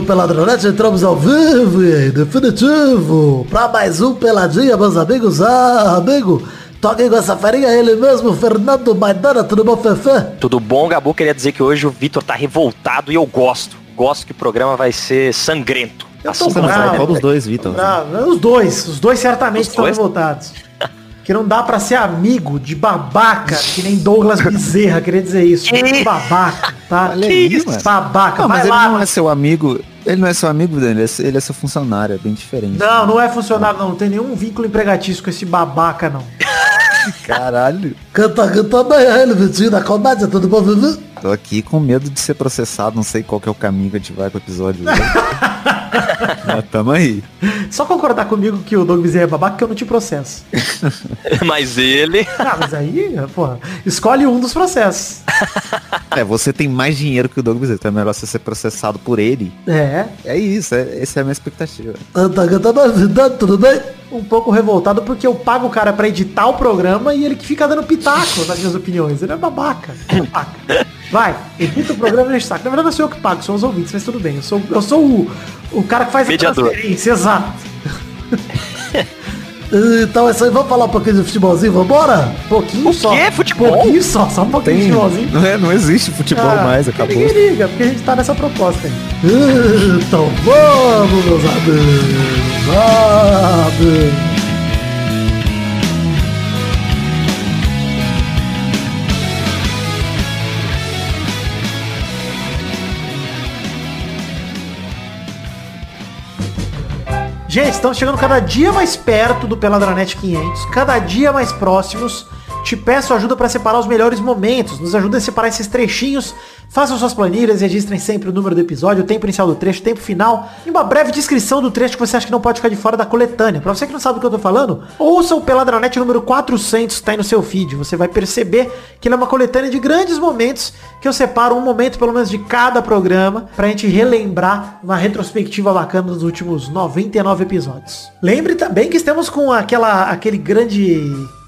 do Peladronete, entramos ao vivo e em definitivo para mais um Peladinha, meus amigos. Ah, amigo, toquem com essa farinha, ele mesmo, Fernando Maidana, tudo bom, Fefe? Tudo bom, Gabu? Queria dizer que hoje o Vitor tá revoltado e eu gosto. Gosto que o programa vai ser sangrento. Eu tô assim bravo. Qual dos dois, Vitor? Os dois, os dois certamente os estão dois? revoltados. Que não dá para ser amigo de babaca, que nem Douglas Bezerra, queria dizer isso. Que? Babaca, tá? Olha aí. Babaca, não, mas ele lá, não é seu amigo, ele não é seu amigo dele, ele é seu funcionário, é bem diferente. Não, não é funcionário, não, não tem nenhum vínculo empregatício com esse babaca, não. Caralho. Canta, canta bem ele, Vitinho, da comédia, tudo bom, Vivi? Tô aqui com medo de ser processado, não sei qual que é o caminho que a gente vai com o episódio. mas tamo aí. Só concordar comigo que o Doug Bezerra é babaca que eu não te processo. mas ele... Ah, mas aí, porra, escolhe um dos processos. É, você tem mais dinheiro que o Doug Bezerra, então é melhor você ser processado por ele. É. É isso, é, essa é a minha expectativa. Tudo bem? Um pouco revoltado porque eu pago o cara pra editar o programa e ele que fica dando pitaco nas minhas opiniões. Ele é babaca. babaca. Vai, edita o programa e a gente saca. Na verdade, não sou eu que pago, são os ouvintes, mas tudo bem. Eu sou, eu sou o, o cara que faz Mediador. a transferência, exato. Então é isso aí, vamos falar um pouquinho de futebolzinho, vambora? Pouquinho o só. Quê? Futebol? Pouquinho só, só um pouquinho Tem, de futebolzinho. Não, é, não existe futebol ah, mais, acabou. Ninguém liga, porque a gente tá nessa proposta aí. Então vamos, meus amigos. Amigos. Gente, estamos chegando cada dia mais perto do Peladranet 500, cada dia mais próximos. Te peço ajuda para separar os melhores momentos. Nos ajuda a separar esses trechinhos Façam suas planilhas, registrem sempre o número do episódio, o tempo inicial do trecho, o tempo final e uma breve descrição do trecho que você acha que não pode ficar de fora da coletânea. Pra você que não sabe o que eu tô falando, ouça o Peladranet número 400 que tá aí no seu feed. Você vai perceber que ele é uma coletânea de grandes momentos que eu separo um momento pelo menos de cada programa pra gente relembrar uma retrospectiva bacana dos últimos 99 episódios. Lembre também que estamos com aquela, aquele grande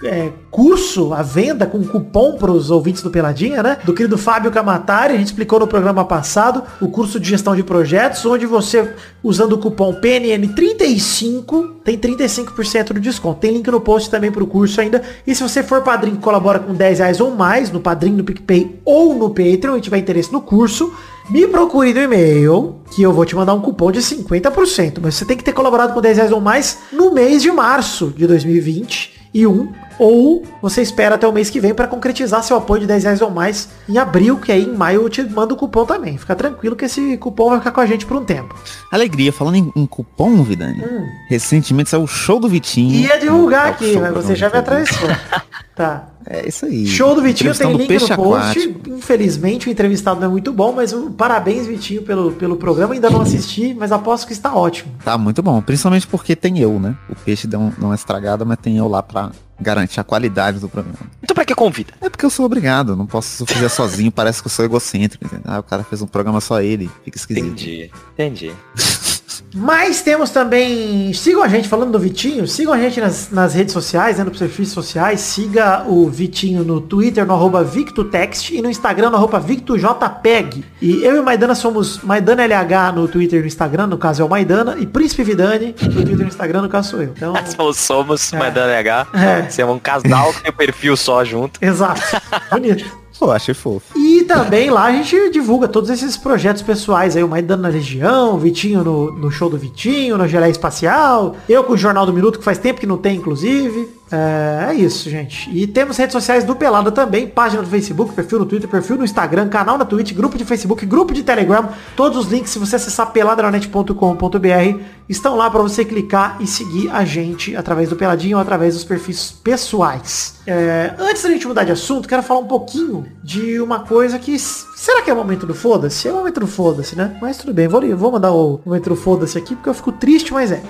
é, curso à venda com cupom para os ouvintes do Peladinha, né? Do querido Fábio Camatari. A gente explicou no programa passado o curso de gestão de projetos, onde você, usando o cupom PNN35, tem 35% de desconto. Tem link no post também para o curso ainda. E se você for padrinho que colabora com 10 reais ou mais, no padrinho, no PicPay ou no Patreon e tiver interesse no curso, me procure no e-mail, que eu vou te mandar um cupom de 50%. Mas você tem que ter colaborado com 10 reais ou mais no mês de março de 2021 ou você espera até o mês que vem para concretizar seu apoio de 10 reais ou mais em abril, que aí em maio eu te mando o cupom também. Fica tranquilo que esse cupom vai ficar com a gente por um tempo. Alegria, falando em, em cupom, Vidani, hum. recentemente saiu o show do Vitinho. Ia divulgar hum, aqui, mas você já me atravessou. tá. É isso aí. Show do Vitinho tem link no post. Aquático. Infelizmente o entrevistado não é muito bom, mas um, parabéns, Vitinho, pelo, pelo programa. Ainda não assisti, mas aposto que está ótimo. Tá muito bom. Principalmente porque tem eu, né? O peixe deu, uma estragada, mas tem eu lá pra garantir a qualidade do programa. Então pra que convida? É porque eu sou obrigado, não posso fazer sozinho, parece que eu sou egocêntrico, entendeu? Ah, o cara fez um programa só ele, fica esquisito. Entendi, entendi. Mas temos também. Sigam a gente falando do Vitinho. Sigam a gente nas, nas redes sociais, né, nos perfis sociais. Siga o Vitinho no Twitter, no arroba VictoText e no Instagram, no arroba VictoJPEG. E eu e o Maidana somos Maidana LH no Twitter e no Instagram, no caso é o Maidana, e Príncipe Vidani no Twitter e no Instagram, no caso sou eu. Então. somos é. Maidana LH. É. Você é um casal que tem perfil só junto. Exato. Bonito. Pô, achei fofo. E também lá a gente divulga todos esses projetos pessoais aí, o Maidana na Legião, Vitinho no, no show do Vitinho, no Gelé Espacial, eu com o Jornal do Minuto, que faz tempo que não tem, inclusive. É, é, isso, gente. E temos redes sociais do Pelada também, página do Facebook, perfil no Twitter, perfil no Instagram, canal na Twitch, grupo de Facebook, grupo de Telegram. Todos os links, se você acessar peladranet.com.br, estão lá para você clicar e seguir a gente através do Peladinho ou através dos perfis pessoais. É, antes da gente mudar de assunto, quero falar um pouquinho de uma coisa que... Será que é o momento do foda-se? É o momento do foda-se, né? Mas tudo bem, vou, vou mandar o momento do foda-se aqui, porque eu fico triste, mas é.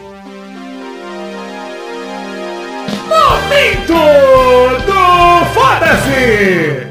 Momento do Foda-se!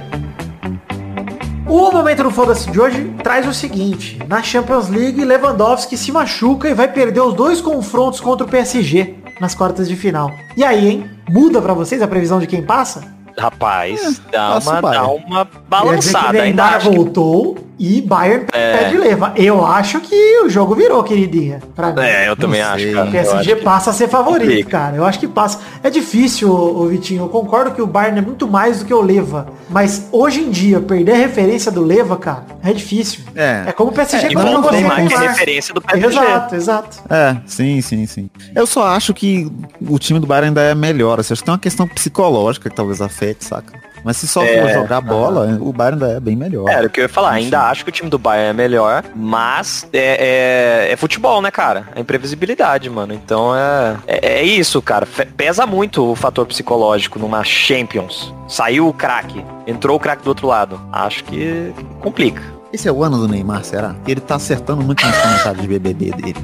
O momento do Foda-se de hoje traz o seguinte. Na Champions League, Lewandowski se machuca e vai perder os dois confrontos contra o PSG nas quartas de final. E aí, hein? Muda para vocês a previsão de quem passa? Rapaz, é, dá, uma, dá uma balançada. ainda voltou. E Bayern É. pede leva. Eu acho que o jogo virou, queridinha. Pra mim. É, eu também Não acho, sei. cara. O PSG que- passa a ser favorito, complica. cara. Eu acho que passa. É difícil, ô, Vitinho. Eu concordo que o Bayern é muito mais do que o Leva. Mas hoje em dia, perder a referência do Leva, cara, é difícil. É. como o PSG E quando com não o consegue que é Neymar. referência do PSG. Exato, exato. É, sim, sim, sim. Eu só acho que o time do Bayern ainda é melhor. Assim, acho que tem uma questão psicológica que talvez afete, saca? Mas se só for É, jogar bola, o Bayern ainda é bem melhor. É, Era o que eu ia falar, ainda acho que o time do Bayern é melhor, mas é, é- é futebol, né, cara? É imprevisibilidade, mano. Então é, é, é isso, cara. Pesa muito o fator psicológico numa Champions. Saiu o craque, entrou o craque do outro lado. Acho que complica. Esse é o ano do Neymar, será? Ele tá acertando muito nos comentários de BBB dele.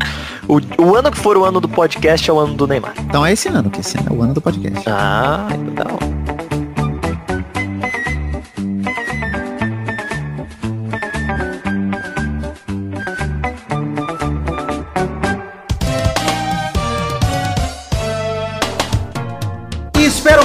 O, o ano que for o ano do podcast é o ano do Neymar. Então é esse ano, que esse ano é o ano do podcast. Ah, então.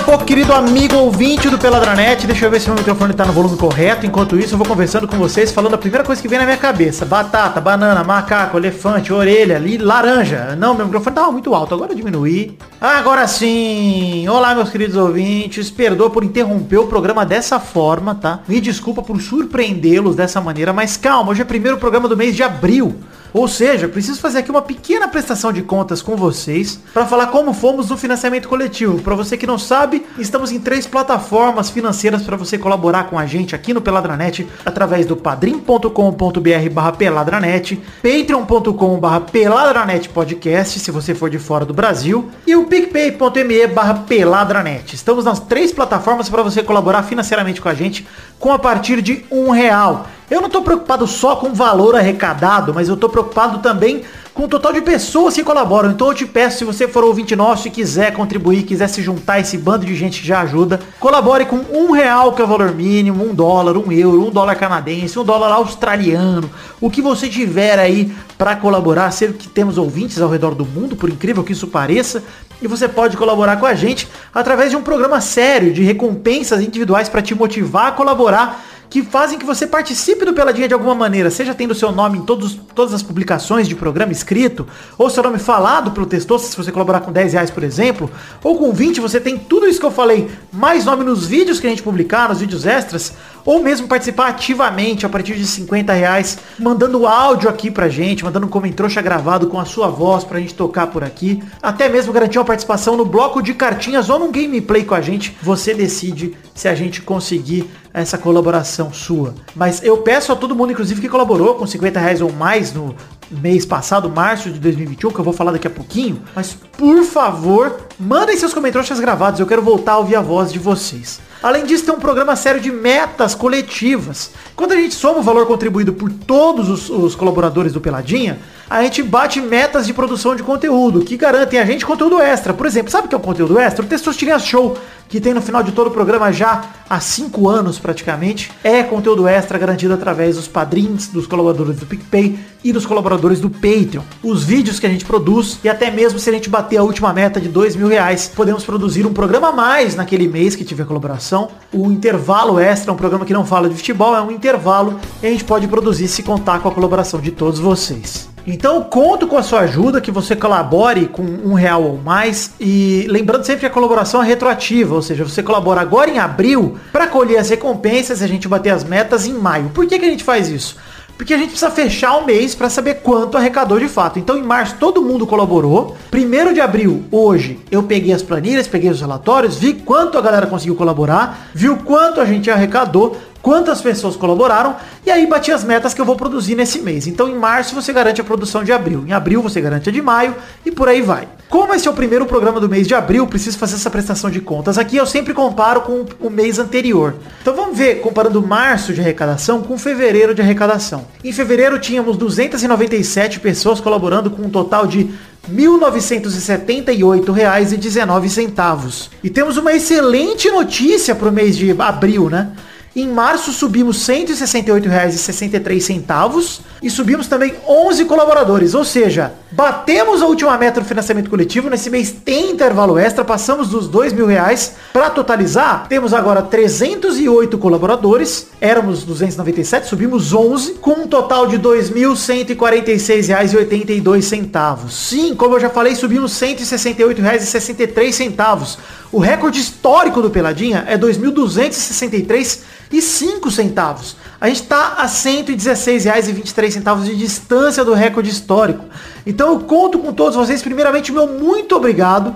Pouco, querido amigo ouvinte do Peladranet. Deixa eu ver se meu microfone tá no volume correto. Enquanto isso, eu vou conversando com vocês, falando a primeira coisa que vem na minha cabeça. Batata, banana, macaco, elefante, orelha, li, laranja. Não, meu microfone tava muito alto. Agora eu diminuí. Agora sim. Olá, meus queridos ouvintes. Perdoa por interromper o programa dessa forma, tá? Me desculpa por surpreendê-los dessa maneira, mas calma. Hoje é o primeiro programa do mês de abril. Ou seja, preciso fazer aqui uma pequena prestação de contas com vocês para falar como fomos no financiamento coletivo. Para você que não sabe, estamos em três plataformas financeiras para você colaborar com a gente aqui no Peladranet através do padrim.com.br barra peladranet, patreon.com barra peladranet podcast, se você for de fora do Brasil, e o picpay.me barra peladranet. Estamos nas três plataformas para você colaborar financeiramente com a gente com a partir de um real. Eu não tô preocupado só com o valor arrecadado, mas eu tô preocupado também com o total de pessoas que colaboram. Então eu te peço, se você for ouvinte nosso e quiser contribuir, quiser se juntar a esse bando de gente que já ajuda, colabore com um real, que é o valor mínimo, um dólar, um euro, um dólar canadense, um dólar australiano, o que você tiver aí para colaborar, sei que temos ouvintes ao redor do mundo, por incrível que isso pareça, e você pode colaborar com a gente através de um programa sério de recompensas individuais para te motivar a colaborar que fazem que você participe do Peladinha de alguma maneira, seja tendo seu nome em todos, todas as publicações de programa escrito, ou seu nome falado pelo texto, se você colaborar com 10 reais, por exemplo, ou com 20, você tem tudo isso que eu falei, mais nome nos vídeos que a gente publicar, nos vídeos extras, ou mesmo participar ativamente a partir de 50 reais, mandando áudio aqui pra gente, mandando um comentrouxa gravado com a sua voz pra gente tocar por aqui, até mesmo garantir uma participação no bloco de cartinhas ou num gameplay com a gente, você decide se a gente conseguir essa colaboração sua. Mas eu peço a todo mundo, inclusive, que colaborou com 50 reais ou mais no mês passado, março de 2021, que eu vou falar daqui a pouquinho. Mas, por favor, mandem seus comentários gravados. Eu quero voltar a ouvir a voz de vocês. Além disso, tem um programa sério de metas coletivas. Quando a gente soma o valor contribuído por todos os, os colaboradores do Peladinha, a gente bate metas de produção de conteúdo, que garantem a gente conteúdo extra. Por exemplo, sabe o que é o conteúdo extra? O Testosterinha Show, que tem no final de todo o programa já há cinco anos praticamente, é conteúdo extra garantido através dos padrinhos, dos colaboradores do PicPay e dos colaboradores do Patreon. Os vídeos que a gente produz e até mesmo se a gente bater a última meta de dois mil reais, podemos produzir um programa a mais naquele mês que tiver colaboração. O intervalo extra, um programa que não fala de futebol, é um intervalo e a gente pode produzir se contar com a colaboração de todos vocês. Então conto com a sua ajuda, que você colabore com um real ou mais. E lembrando sempre que a colaboração é retroativa, ou seja, você colabora agora em abril para colher as recompensas e a gente bater as metas em maio. Por que, que a gente faz isso? Porque a gente precisa fechar o mês para saber quanto arrecadou de fato. Então em março todo mundo colaborou. Primeiro de abril, hoje, eu peguei as planilhas, peguei os relatórios, vi quanto a galera conseguiu colaborar, viu quanto a gente arrecadou, quantas pessoas colaboraram e aí bati as metas que eu vou produzir nesse mês. Então em março você garante a produção de abril, em abril você garante a de maio e por aí vai. Como esse é o primeiro programa do mês de abril, preciso fazer essa prestação de contas aqui, eu sempre comparo com o mês anterior. Então vamos ver, comparando março de arrecadação com fevereiro de arrecadação. Em fevereiro tínhamos 297 pessoas colaborando com um total de R$ 1.978,19. E temos uma excelente notícia para o mês de abril, né? Em março subimos R$ 168,63 e subimos também 11 colaboradores, ou seja, Batemos a última meta do financiamento coletivo. Nesse mês tem intervalo extra. Passamos dos dois mil reais. Para totalizar, temos agora 308 colaboradores. Éramos 297, subimos 11, com um total de R$ 2.146,82. Sim, como eu já falei, subimos R$ 168,63. O recorde histórico do Peladinha é 2.263 e 5 centavos. A gente está a R$ 116,23 de distância do recorde histórico. Então eu conto com todos vocês, primeiramente, meu muito obrigado,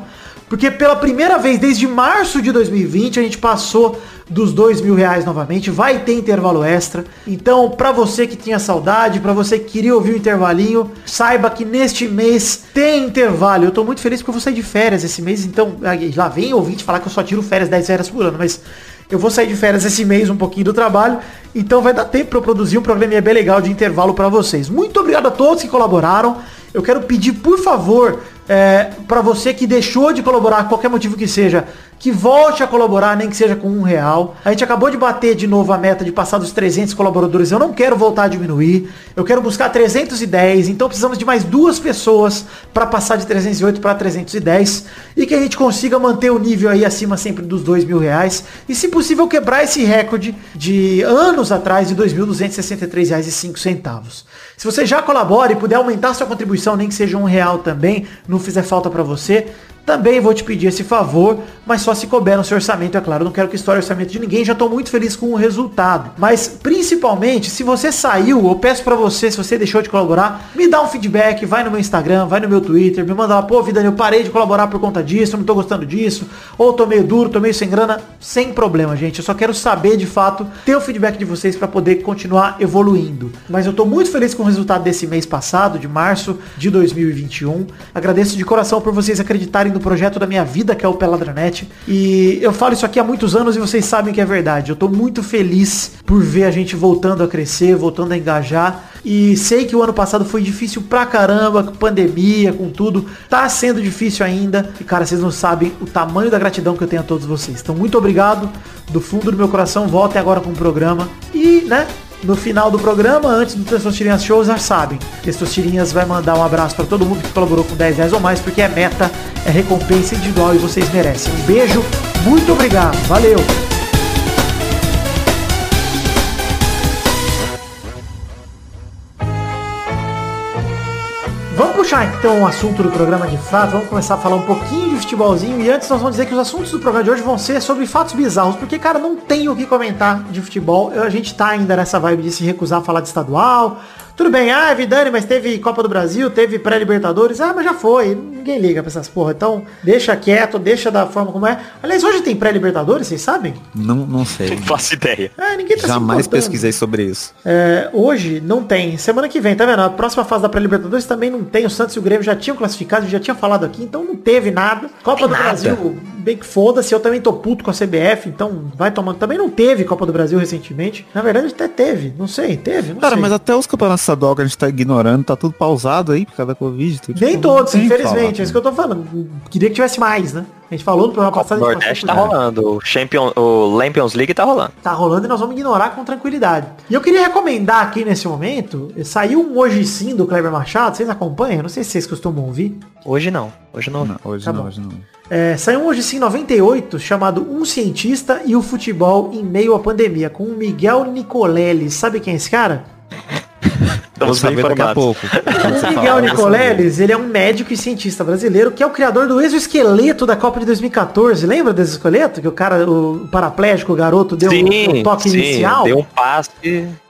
porque pela primeira vez desde março de 2020 a gente passou dos dois mil reais novamente, vai ter intervalo extra. Então, para você que tinha saudade, para você que queria ouvir o intervalinho, saiba que neste mês tem intervalo. Eu tô muito feliz porque eu vou sair de férias esse mês, então lá vem ouvinte falar que eu só tiro férias 10 férias por ano, mas eu vou sair de férias esse mês um pouquinho do trabalho, então vai dar tempo para eu produzir um programinha bem legal de intervalo para vocês. Muito obrigado a todos que colaboraram. Eu quero pedir, por favor, é, para você que deixou de colaborar, qualquer motivo que seja, que volte a colaborar, nem que seja com um real. A gente acabou de bater de novo a meta de passar dos 300 colaboradores. Eu não quero voltar a diminuir. Eu quero buscar 310. Então precisamos de mais duas pessoas para passar de 308 para 310 e que a gente consiga manter o nível aí acima sempre dos dois mil reais e, se possível, quebrar esse recorde de anos atrás de 2.263 reais e cinco centavos. Se você já colabora e puder aumentar sua contribuição, nem que seja um real também, não fizer falta para você, também vou te pedir esse favor, mas só se couber no seu orçamento, é claro. Não quero que estoure o orçamento de ninguém, já estou muito feliz com o resultado. Mas principalmente, se você saiu, eu peço para você, se você deixou de colaborar, me dá um feedback, vai no meu Instagram, vai no meu Twitter, me manda lá, pô, vida, eu parei de colaborar por conta disso, não tô gostando disso, ou tô meio duro, tô meio sem grana, sem problema, gente. Eu só quero saber de fato, ter o feedback de vocês para poder continuar evoluindo. Mas eu tô muito feliz com o resultado desse mês passado, de março de 2021. Agradeço de coração por vocês acreditarem do projeto da minha vida, que é o Peladranet. E eu falo isso aqui há muitos anos e vocês sabem que é verdade. Eu tô muito feliz por ver a gente voltando a crescer, voltando a engajar. E sei que o ano passado foi difícil pra caramba, com pandemia, com tudo. Tá sendo difícil ainda. E cara, vocês não sabem o tamanho da gratidão que eu tenho a todos vocês. Então, muito obrigado. Do fundo do meu coração, voltem agora com o programa. E, né, no final do programa, antes do Testosterinhas Show, já sabem. Testosterinhas vai mandar um abraço para todo mundo que colaborou com 10 reais ou mais, porque é meta, é recompensa individual e vocês merecem. Um beijo, muito obrigado, valeu! Puxar então o assunto do programa de fato, vamos começar a falar um pouquinho de futebolzinho. E antes nós vamos dizer que os assuntos do programa de hoje vão ser sobre fatos bizarros, porque cara, não tem o que comentar de futebol, a gente tá ainda nessa vibe de se recusar a falar de estadual, tudo bem, ah, Vidani, mas teve Copa do Brasil, teve pré-Libertadores, ah, mas já foi, ninguém liga pra essas porra, então deixa quieto, deixa da forma como é. Aliás, hoje tem pré-Libertadores, vocês sabem? Não, não sei. Não faço ideia. É, ninguém tá Jamais pesquisei sobre isso. É, hoje não tem. Semana que vem, tá vendo? A próxima fase da pré-Libertadores também não tem. O Santos e o Grêmio já tinham classificado, já tinha falado aqui, então não teve nada. Copa do nada. Brasil, bem que foda-se, eu também tô puto com a CBF, então vai tomando. Também não teve Copa do Brasil recentemente. Na verdade até teve, não sei, teve, não Cara, sei. mas até os campeonatos estadual que a gente tá ignorando, tá tudo pausado aí por causa da Covid. Tudo, Nem tipo, todos, o infelizmente, é isso que eu tô falando. Queria que tivesse mais, né? A gente falou no programa passado. gente Nordeste tá rolando. O, Champion, o Lampions League tá rolando. Tá rolando e nós vamos ignorar com tranquilidade. E eu queria recomendar aqui nesse momento, saiu um Hoje Sim do Kleber Machado, vocês acompanham? Não sei se vocês costumam ouvir. Hoje não. Hoje não. Não, hoje Tá não, bom. hoje não. É, saiu um Hoje Sim 98, chamado Um Cientista e o Futebol em Meio à Pandemia, com o Miguel Nicolelli. Sabe quem é esse cara? Estamos bem saber daqui a informados. O Miguel vou Nicoleles, ele é um médico e cientista brasileiro que é o criador do exoesqueleto da Copa de 2014. Lembra desse esqueleto? Que o cara, o paraplégico, o garoto, deu o- o toque inicial? Deu um passe.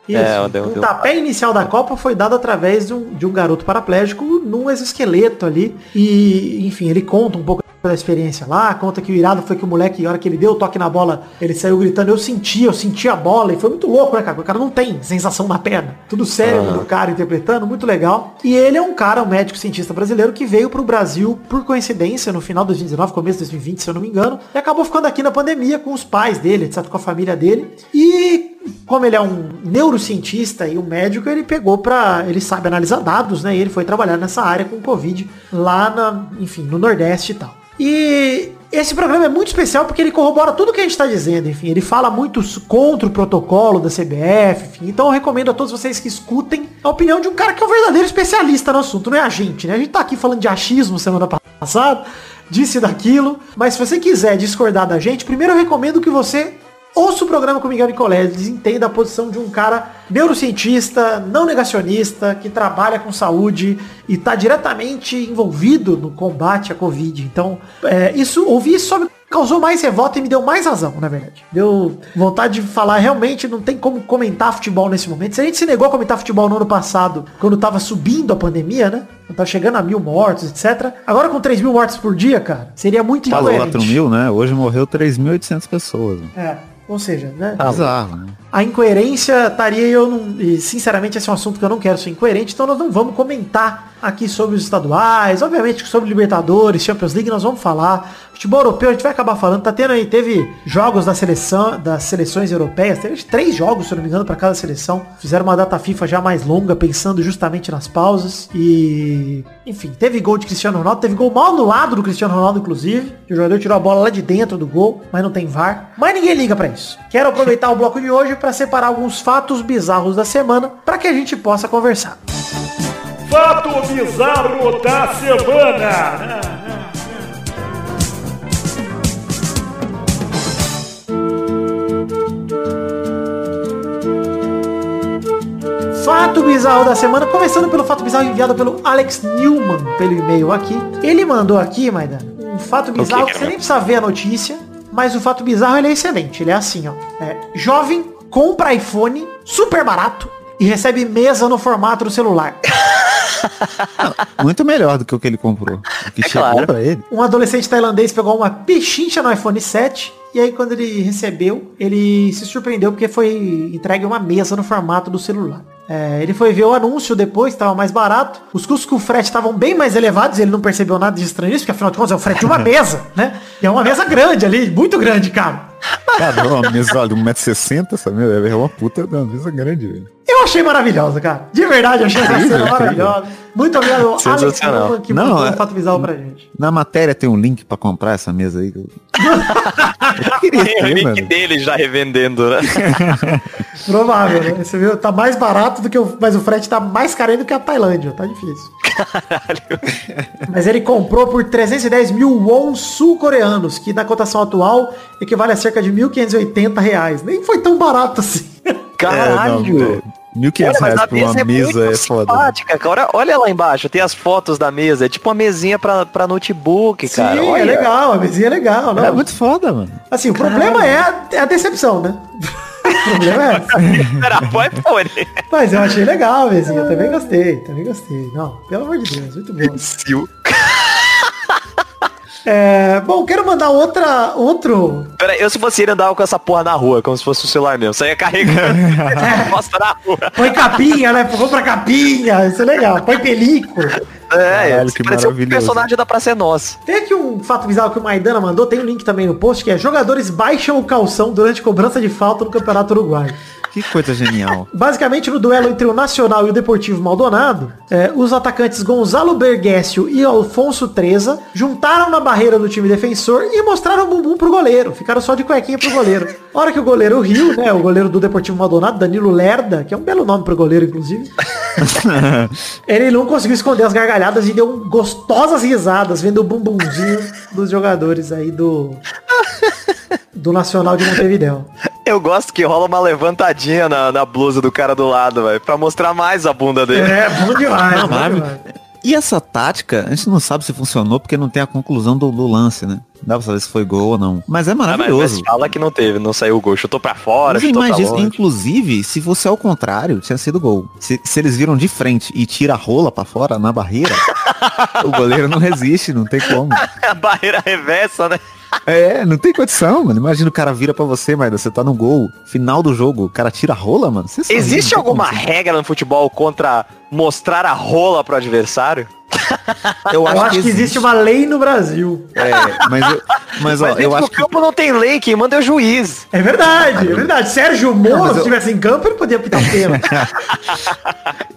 Isso. É, o deu. tapé inicial da Copa foi dado através de um, de um garoto paraplégico num exoesqueleto ali. E, enfim, ele conta um pouco da experiência lá, conta que o irado foi que o moleque, na hora que ele deu o toque na bola, ele saiu gritando, eu senti, eu senti a bola, e foi muito louco, né, cara? O cara não tem sensação na perna. Tudo sério do cara interpretando, muito legal. E ele é um cara, um médico cientista brasileiro que veio pro Brasil por coincidência no final de 2019, começo de 2020, se eu não me engano, e acabou ficando aqui na pandemia com os pais dele, etc, com a família dele. E como ele é um neurocientista e um médico, ele pegou pra. Ele sabe analisar dados, né? E ele foi trabalhar nessa área com Covid lá na, enfim, no Nordeste e tal. E Esse programa é muito especial porque ele corrobora tudo que a gente está dizendo, enfim. Ele fala muito contra o protocolo da CBF, enfim. Então eu recomendo a todos vocês que escutem a opinião de um cara que é um verdadeiro especialista no assunto, não é a gente, né? A gente tá aqui falando de achismo semana passada, disse daquilo. Mas se você quiser discordar da gente, primeiro eu recomendo que você Ouça o programa com o Miguel Nicoleles, entenda a posição de um cara neurocientista, não negacionista, que trabalha com saúde e está diretamente envolvido no combate à Covid. Então, é, isso, ouvir isso só me causou mais revolta e me deu mais razão, na verdade. Deu vontade de falar, realmente não tem como comentar futebol nesse momento. Se a gente se negou a comentar futebol no ano passado, quando tava subindo a pandemia, né? Quando tava chegando a mil mortos, etc. Agora com 3 mil mortos por dia, cara, seria muito Falou incoerente. 4 mil, né? Hoje morreu 3.800 pessoas. É. Ou seja, né? Bizarro, né? A incoerência estaria eu não. E sinceramente esse é um assunto que eu não quero ser incoerente, então nós não vamos comentar aqui sobre os estaduais, obviamente sobre Libertadores, Champions League, nós vamos falar. Futebol europeu a gente vai acabar falando. Tá tendo aí, teve jogos da seleção, das seleções europeias, teve três jogos, se não me engano, para cada seleção. Fizeram uma data FIFA já mais longa, pensando justamente nas pausas. E. Enfim, teve gol de Cristiano Ronaldo, teve gol mal no lado do Cristiano Ronaldo, inclusive. O jogador tirou a bola lá de dentro do gol, mas não tem VAR. Mas ninguém liga para isso. Quero aproveitar o bloco de hoje para separar alguns fatos bizarros da semana para que a gente possa conversar. Fato bizarro da semana. Fato bizarro da semana, começando pelo fato bizarro enviado pelo Alex Newman, pelo e-mail aqui. Ele mandou aqui, Maidana, um fato bizarro que você nem precisa ver a notícia, mas o fato bizarro ele é excelente. Ele é assim, ó. É, jovem compra iPhone super barato e recebe mesa no formato do celular. Muito melhor do que o que ele comprou. O que É chegou claro. pra ele. Um adolescente tailandês pegou uma pechincha no iPhone 7 e aí quando ele recebeu, ele se surpreendeu porque foi entregue uma mesa no formato do celular. É, ele foi ver o anúncio depois, estava mais barato. Os custos com o frete estavam bem mais elevados, ele não percebeu nada de estranho nisso, porque afinal de contas é o frete de uma mesa, né? E é uma mesa grande ali, muito grande, cara. Cara, uma mesa, olha, 1,60m, essa mesa é uma puta de uma mesa grande, velho. Eu achei maravilhosa, cara. De verdade, eu achei essa cena maravilhosa. Muito obrigado, Alex que Não, é- um fato bizarro pra gente. Na matéria tem um link pra comprar essa mesa aí. Eu, eu queria Tem o ter, link mano. dele já revendendo, né? Provável, né? Você viu? Tá mais barato do que o. Mas o frete tá mais caro ainda do que a Tailândia. Tá difícil. Mas ele comprou por 310 mil won sul-coreanos, que na cotação atual equivale a cerca de 1.580 reais. Nem foi tão barato assim. Caralho! É, não, 1.500 Olha, mas reais a por uma mesa é mesa muito é foda. né? simpática, cara. Olha lá embaixo, tem as fotos da mesa. É tipo uma mesinha pra, pra notebook, cara. Sim, Olha. é legal, a mesinha é legal. Não. É muito foda, mano. Assim, o problema é a, é a decepção, né? o problema é. Era bom iPhone. Mas eu achei legal a mesinha, eu também gostei, também gostei. Não, pelo amor de Deus, muito bom. Sil. É, bom, quero mandar outra, outro Pera eu se fosse ele andava com essa porra na rua, como se fosse o celular mesmo. Saía carregando. Mostra na rua. Põe capinha, né? Põe pra capinha, isso é legal. Põe película. É, Caralho, que parecia um personagem da Praça é Nossa. Tem aqui um fato bizarro que o Maidana mandou, tem um link também no post, que é jogadores baixam o calção durante cobrança de falta no Campeonato Uruguaio. Que coisa genial. Basicamente, no duelo entre o Nacional e o Deportivo Maldonado, é, os atacantes Gonzalo Berguessio e Alfonso Treza juntaram na barreira do time defensor e mostraram o bumbum pro goleiro. Ficaram só de cuequinha pro goleiro. A hora que o goleiro riu, né, o goleiro do Deportivo Maldonado, Danilo Lerda, que é um belo nome pro goleiro, inclusive, ele não conseguiu esconder as gargalhadas e deu gostosas risadas vendo o bumbumzinho dos jogadores aí do do Nacional de Montevidéu. Eu gosto que rola uma levantadinha na, na blusa do cara do lado, velho. Pra mostrar mais a bunda dele. É, bom demais. Não, bom demais. E essa tática, a gente não sabe se funcionou porque não tem a conclusão do, do lance, né? Não dá pra saber se foi gol ou não. Mas é Ah, mas, mas maravilhoso. fala que não teve, não saiu o gol. Chutou pra fora, Mas chutou pra longe. inclusive, se fosse ao contrário, tinha sido gol. Se, se eles viram de frente e tira a rola pra fora na barreira, o goleiro não resiste, não tem como. a barreira reversa, né? É, não tem condição, mano. Imagina o cara vira pra você, mas você tá no gol, final do jogo, o cara tira a rola, mano. Existe alguma regra no futebol contra mostrar a rola pro adversário? Eu Eu acho, acho que existe uma lei no Brasil. É, mas eu, mas, ó, Mas eu acho que campo não tem lei, quem manda é o juiz. É verdade, é verdade. Sérgio Moro, mas se eu- estivesse em campo, ele podia pitar um pênalti.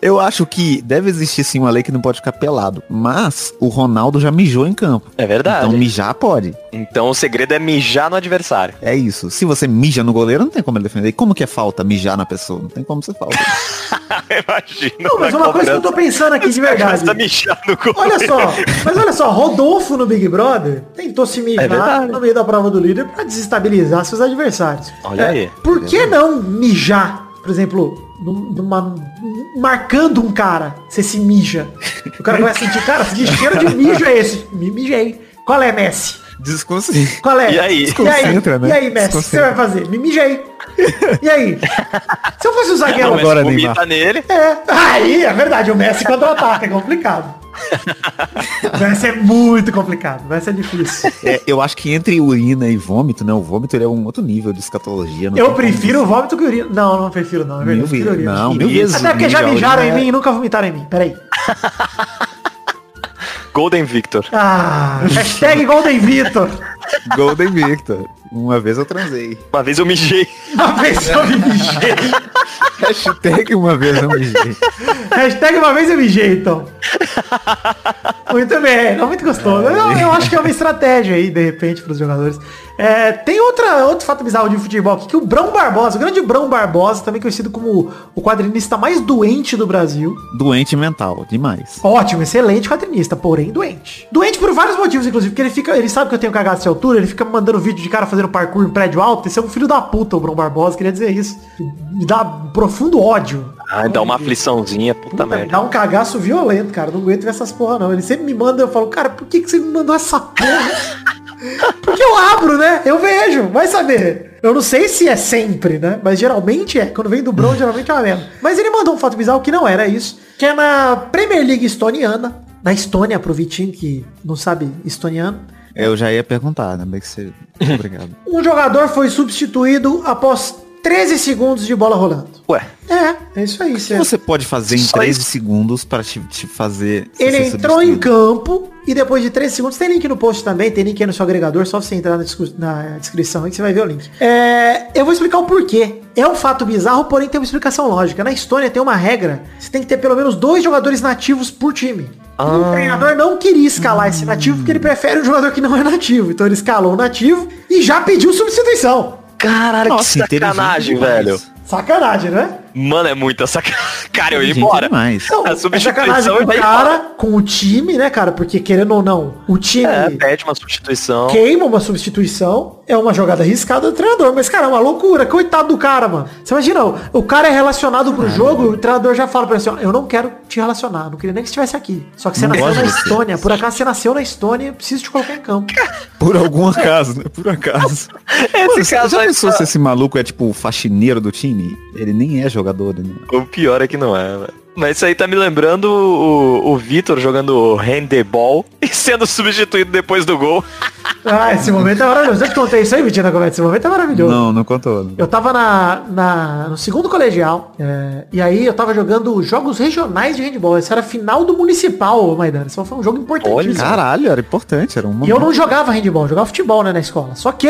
eu acho que deve existir sim uma lei que não pode ficar pelado, mas o Ronaldo já mijou em campo. É verdade. Então mijar pode. Então o segredo é mijar no adversário. É isso. Se você mija no goleiro, não tem como ele defender. E como que é falta mijar na pessoa? Não tem como ser falta. Imagina. Não, mas uma coisa que eu tô pensando aqui de verdade. Mijar no gol. Olha só, mas olha só, Rodolfo no Big Brother tentou se É mijar verdade. no meio da prova do líder pra desestabilizar seus adversários. Olha aí. Por que não mijar, por exemplo, num- numa, marcando um cara, você se mija. O cara vai sentir, cara, que cheiro de mijo é esse? Me mijei. Qual é, Messi? Desconsigo. Qual é? E aí? E aí, Desconcentra, né? e aí Messi, o que você vai fazer? Me mijei. E aí? Se eu fosse o zagueiro... Não, agora, Neymar. nele. É, aí é verdade, o Messi contra-ataca, é complicado. O Messi é muito complicado, Messi é difícil. É, eu acho que entre urina e vômito, né? O vômito ele é um outro nível de escatologia. não Eu prefiro o vômito que urina. Não, não prefiro não, é verdade. Mil eu prefiro. Não, mil vezes. Até porque já mijar mijaram em urina mim e nunca vomitaram em mim. Peraí. Golden Victor. Ah, hashtag Golden Vitor. é Golden Victor. Uma vez eu transei. Uma vez eu mijei. Uma vez eu me mijei. Hashtag uma vez eu mijei. Hashtag uma vez eu mijei, então. Muito bem, não muito gostoso. Eu, eu acho que é uma estratégia aí, de repente, para os jogadores. É, tem outra, outro fato bizarro de futebol aqui, que o Brão Barbosa, o grande Brão Barbosa, também conhecido como o quadrinista mais doente do Brasil. Doente mental, demais. Ótimo, excelente quadrinista, porém doente. Doente por vários motivos, inclusive, porque ele fica, ele sabe que eu tenho cagado de altura, ele fica me mandando vídeo de cara fazendo parkour em prédio alto, esse é um filho da puta, o Brão Barbosa, queria dizer isso. Me dá profundo ódio. Ai, dá uma afliçãozinha, puta Puta, merda. dá um cagaço violento, cara. Não aguento ver essas porra, não. Ele sempre me manda, eu falo, cara, por que, que você me mandou essa porra? Porque eu abro, né? Eu vejo, vai saber. Eu não sei se é sempre, né? Mas geralmente é. Quando vem do Bron, geralmente é uma merda. Mas ele mandou um fato bizarro que não era isso. Que é na Premier League estoniana. Na Estônia, pro Vitinho que não sabe estoniano. Eu já ia perguntar, né? Bem que você... Obrigado. Um jogador foi substituído após 13 segundos de bola rolando. Ué, É, é isso aí. O que Você... você pode fazer em Só 13 isso. segundos para te, te fazer... Ele entrou em campo e depois de 13 segundos, tem link no post também, tem link aí no seu agregador, só você entrar na, na descrição aí que você vai ver o link. É, eu vou explicar o porquê. É um fato bizarro, porém tem uma explicação lógica. Na Estônia tem uma regra, você tem que ter pelo menos dois jogadores nativos por time. O treinador não queria escalar esse nativo porque ele prefere um jogador que não é nativo. Então ele escalou o nativo e já pediu substituição. Caralho, Nossa, que sacanagem, velho. Sacanagem, né? Mano, é muita sacanagem. Cara, eu ia embora. demais. Não, A é substituição sacanagem com o vai cara, com o time, né, cara? Porque querendo ou não, o time É, pede uma substituição. queima uma substituição, é uma jogada arriscada do treinador. Mas, cara, é uma loucura. Coitado do cara, mano. Você imagina, o, o cara é relacionado pro jogo, o treinador já fala pra ele assim, ó, eu não quero te relacionar, não queria nem que você estivesse aqui. Só que você Não nasceu na de você. Estônia, por acaso você nasceu na Estônia, preciso te colocar em campo. Por algum acaso, né? Por acaso. Esse Você caso já aí pensou se esse maluco é tipo o faxineiro do time? Ele nem é jogador, né? O pior é que não é, velho. Mas isso aí tá me lembrando o, o Vitor jogando handebol e sendo substituído depois do gol. Ah, esse momento é maravilhoso. Eu te contei isso aí, Vitinho, na conversa. Esse momento é maravilhoso. Não, não contou. não. Eu tava na, na- no segundo colegial, é, e aí eu tava jogando jogos regionais de handball. Esse era final do municipal, Maidana. Isso foi um jogo importantíssimo. Caralho, era importante, era uma... E eu não jogava handball, eu jogava futebol, né, na escola. Só que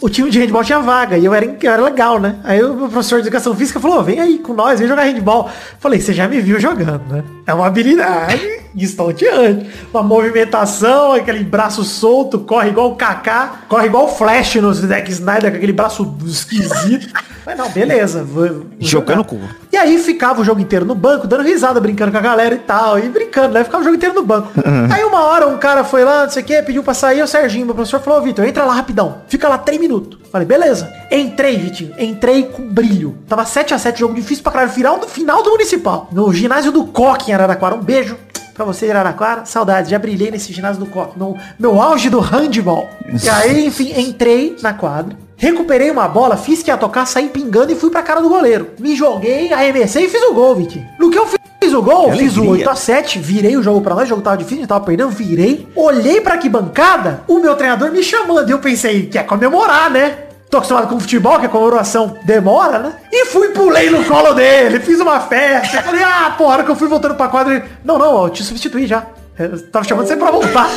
o time de handball tinha vaga e eu era, eu era legal, né? Aí o meu professor de educação física falou, vem aí com nós, vem jogar handball. Falei, você já me viu jogando, né? É uma habilidade estonteante. Uma movimentação, aquele braço solto, corre igual o Kaká, corre igual o Flash no Zack Snyder, com aquele braço esquisito. Mas não, beleza. Vou, vou Jogando com... E aí ficava o jogo inteiro no banco, dando risada, brincando com a galera e tal. E brincando, né? Ficava o jogo inteiro no banco. Aí uma hora um cara foi lá, não sei o que, pediu pra sair, o Serginho, meu professor, falou, Vitor, entra lá rapidão. Fica lá três minutos. Falei, beleza. Entrei, Vitinho. Entrei com brilho. Tava 7x7, jogo difícil pra caralho. Final do, final do Municipal. No ginásio do Coque em Araraquara. Um beijo. Pra você, Araraquara, saudades, já brilhei nesse ginásio do Coque, no meu auge do handball. E aí, enfim, entrei na quadra, recuperei uma bola, fiz que ia tocar, saí pingando e fui pra cara do goleiro. Me joguei, arremessei e fiz o gol, Vitinho. No que eu fiz o gol, fiz o alegria. 8x7, virei o jogo pra nós, o jogo tava difícil, tava perdendo, virei, olhei pra que bancada, o meu treinador me chamando, e eu pensei, quer comemorar, né? Tô acostumado com futebol, que a comemoração demora, né? E fui, pulei no colo dele, fiz uma festa. Falei, ah, porra, hora que eu fui voltando pra quadra, ele, não, não, eu te substituí já. Eu tava chamando você pra voltar.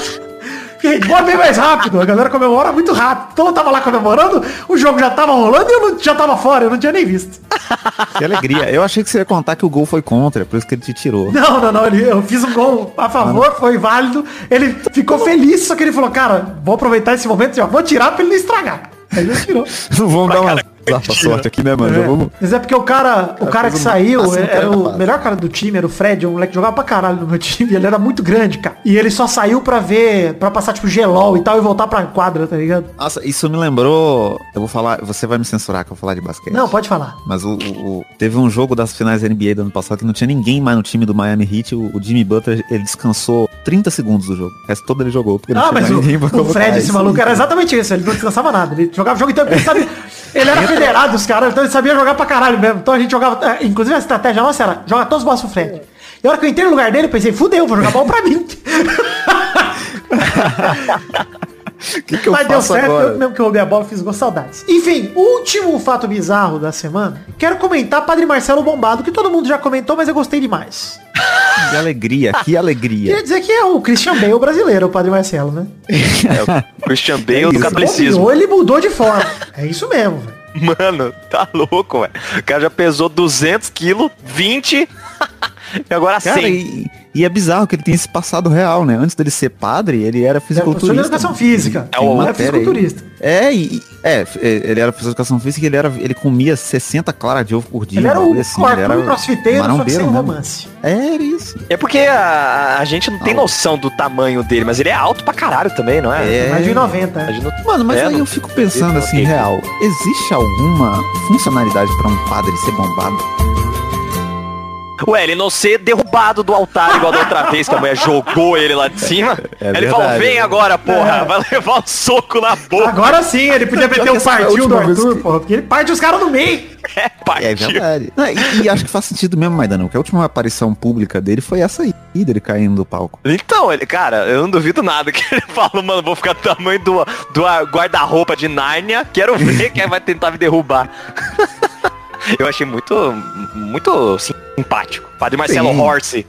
Handball é bem mais rápido, a galera comemora muito rápido. Então eu tava lá comemorando, o jogo já tava rolando e eu não, já tava fora, eu não tinha nem visto. Que alegria. Eu achei que você ia contar que o gol foi contra, por isso que ele te tirou. Não, não, não, ele, eu fiz um gol a favor, foi válido. Ele ficou feliz, só que ele falou, cara, vou aproveitar esse momento e já vou tirar pra ele não estragar. Aí ele tirou. Não vamos dar uma zarpa sorte aqui, né, mano? É. vamos... Mas é porque o cara, o cara que saiu ação era o melhor cara do time, era o Fred, um moleque que jogava pra caralho no meu time, ele era muito grande, cara. E ele só saiu pra ver, pra passar tipo gelol e tal e voltar pra quadra, tá ligado? Nossa, isso me lembrou. Eu vou falar. Você vai me censurar que eu vou falar de basquete. Não, pode falar. Mas o, o- teve um jogo das finais da NBA do ano passado que não tinha ninguém mais no time do Miami Heat. O, o Jimmy Butler, ele descansou 30 segundos do jogo. O resto todo ele jogou. Porque não Ah, tinha mas o, o. Fred, esse maluco, era exatamente isso. Ele não descansava nada. Ele jogava o jogo inteiro ele sabia. Ele era federado, os caras, então ele sabia jogar pra caralho mesmo. Então a gente jogava. é, Inclusive a estratégia nossa era joga todos os bolas pro Fred. E a hora que eu entrei no lugar dele, eu pensei, fudeu, vou jogar bola pra mim. Que, que eu Mas deu faço certo, agora? eu mesmo que eu roubei a bola, fiz gol saudades. Enfim, último fato bizarro da semana. Quero comentar Padre Marcelo Bombado, que todo mundo já comentou, mas eu gostei demais. Que alegria, que alegria. Queria dizer que é o Christian Bale brasileiro, o Padre Marcelo, né? É o Christian Bale do isso. catolicismo. Ou ele mudou de forma. É isso mesmo, velho. Mano, tá louco, velho. O cara já pesou 200 quilos, 20 e agora Cara, 100. e, e é bizarro que ele tem esse passado real, né? Antes dele ser padre, ele era É professor de fisiculturista. educação né? física. É o- é aí. fisiculturista. É, e, é, ele era professor de educação física e ele, era, ele comia 60 claras de ovo por dia. Ele era um o assim, ele Arthur crossfiteiro, só que sem romance. É, era isso. É porque a, a gente não tem noção do tamanho dele, mas ele é alto pra caralho também, não é? É. Mais de 90. né? Imagina o- Mano, mas É, aí não- eu fico pensando assim, real, existe alguma funcionalidade pra um padre ser bombado? Ué, ele não ser derrubado do altar igual da outra vez que a mulher jogou ele lá de cima. É ele verdade, falou, vem é. agora, porra, vai levar um soco na boca. Agora sim, ele podia meter a partiu vez Arthur, que- porra, porque ele parte os caras no meio. É, partiu. É verdade. Não, e, e acho que faz sentido mesmo, Maidana, porque a última aparição pública dele foi essa aí, dele caindo do palco. Então, ele, cara, eu não duvido nada que ele fala, mano, vou ficar do tamanho do, do guarda-roupa de Nárnia, quero ver quem vai tentar me derrubar. eu achei muito, muito simpático. Padre Marcelo Sim. Horse.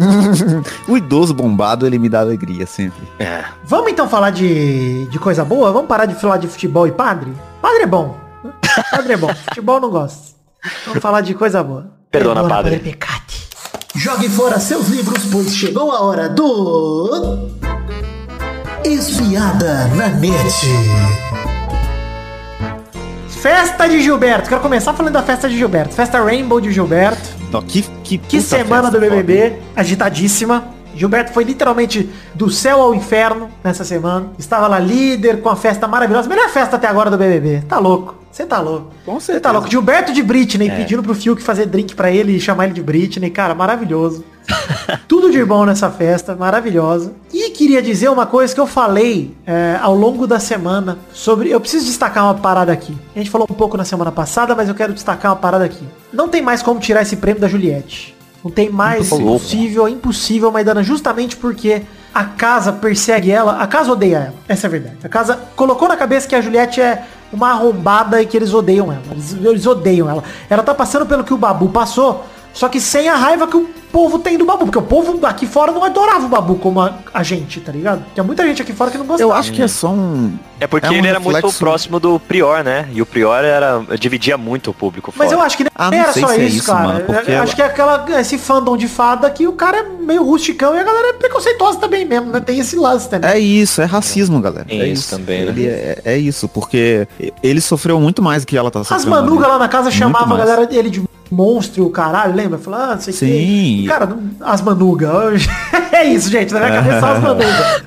O idoso bombado, ele me dá alegria sempre. É. Vamos então falar de, de coisa boa? Vamos parar de falar de futebol e padre? Padre é bom. Padre é bom. Futebol não gosto. Vamos falar de coisa boa. Perdona, padre. padre Pecati. Jogue fora seus livros, pois chegou a hora do. Espiada na net. Festa de Gilberto. Quero começar falando da festa de Gilberto. Festa Rainbow de Gilberto. Não, que, que, Que semana do BBB, foda. agitadíssima. Gilberto foi literalmente do céu ao inferno nessa semana. Estava lá líder com a festa maravilhosa. Melhor festa até agora do BBB. Tá louco. Você tá louco. Com Você certeza. tá louco. Gilberto de Britney pedindo pro Fiuk fazer drink pra ele e chamar ele de Britney. Cara, maravilhoso. Tudo de bom nessa festa, maravilhosa. E queria dizer uma coisa que eu falei é, ao longo da semana sobre. Eu preciso destacar uma parada aqui. A gente falou um pouco na semana passada, mas eu quero destacar uma parada aqui. Não tem mais como tirar esse prêmio da Juliette. Não tem mais possível, é impossível, Maidana, justamente porque a casa persegue ela, a casa odeia ela. Essa é a verdade. A casa colocou na cabeça que a Juliette é uma arrombada e que eles odeiam ela. Eles, eles odeiam ela. Ela tá passando pelo que o Babu passou, só que sem a raiva que o povo tem do Babu. Porque o povo aqui fora não adorava o Babu como a, a gente, tá ligado? Tinha muita gente aqui fora que não gostava. Eu acho que é só um... É porque É um ele era muito próximo do Prior, né? E o Prior era dividia muito o público Mas fora. eu acho que nem Ah, não era só é isso, isso, cara. mano, porque Eu ela- acho que é aquela, esse fandom de fada que o cara é meio rusticão e a galera é preconceituosa também mesmo, né? Tem esse lance também. É isso, é racismo, galera. Tem é isso também, né? Ele é, é isso, porque ele sofreu muito mais do que ela tá As sofrendo. manugas ali. lá na casa chamavam a galera dele de monstro, o caralho, lembra? Falava, ah, não sei o quê. Cara, as manugas. é isso, gente. Na minha cabeça só as manugas.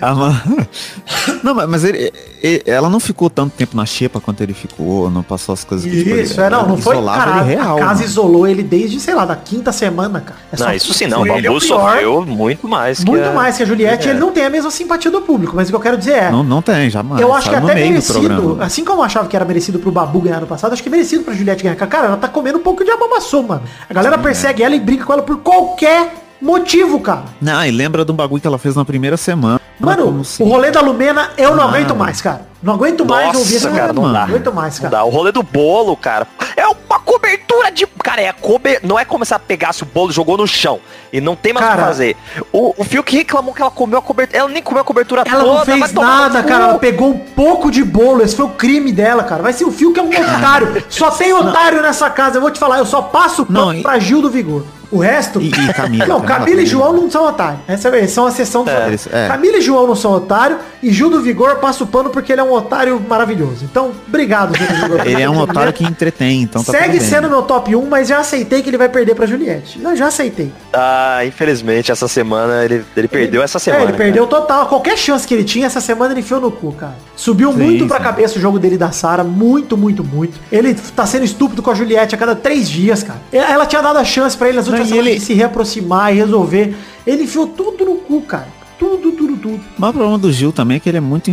Mas- Não, mas- mas ele, ele- ela não ficou tanto tempo na xepa quanto ele ficou, não passou as coisas que tipo, Isso, ele- é, não, não foi. Cara, ele real. a casa mano. isolou ele desde, sei lá, da quinta semana, cara. É Não, isso sim, não. O ele é pior, sofreu muito mais que Muito a- mais que a Juliette, É. ele não tem a mesma simpatia do público, mas o que eu quero dizer é. Não, não tem, jamais. Eu acho que até merecido, assim como eu achava que era merecido pro Babu ganhar no passado, acho que é merecido pra Juliette ganhar. Cara, ela tá comendo um pouco de abamaçou, mano. A galera persegue ela e brinca com ela por qualquer motivo, cara. Não, e lembra de um bagulho que ela fez na primeira semana. Mano, se- o rolê da Lumena eu não Ah, aguento mais, cara. Não aguento mais Nossa, ouvir esse cara, rolê. não dá. aguento mais, Não cara. dá. O rolê do bolo, cara. É uma cobertura de. Cara, é a cober... não é como se ela pegasse o bolo e jogou no chão. E não tem mais o que fazer. O, o Fio que reclamou que ela comeu a cobertura. Ela nem comeu a cobertura Ela toda. não fez nada, cara. Ela pegou um pouco de bolo. Esse foi o crime dela, cara. Vai ser o Fio que é um otário. Só tem otário nessa casa. Eu vou te falar, eu só passo pano Não, e- pra Gil do Vigor. O resto. E- e Camila, Não, Camila Camila e. João não são otários. Essa é, são a sessão otários. eles- é. Camila e João não são otários. E Gil do Vigor passa o pano porque ele é um otário maravilhoso. Então, obrigado, Gil do Vigor. Ele é um otário que entretém, então tá Segue tudo bem. sendo meu top 1, mas já aceitei que ele vai perder pra Juliette. Eu já aceitei. Ah, infelizmente, essa semana ele, ele perdeu essa semana. É, ele perdeu total. Qualquer chance que ele tinha, essa semana ele enfiou no cu, cara. Subiu Sim, muito pra sim. cabeça o jogo dele da Sara. Muito, muito, muito. Ele tá sendo estúpido com a Juliette a cada três dias, cara. Ela tinha dado a chance pra ele nas Não, e ele- se reaproximar e resolver. Ele enfiou tudo no cu, cara. Tudo, tudo, tudo. Mas o problema do Gil também é que ele é muito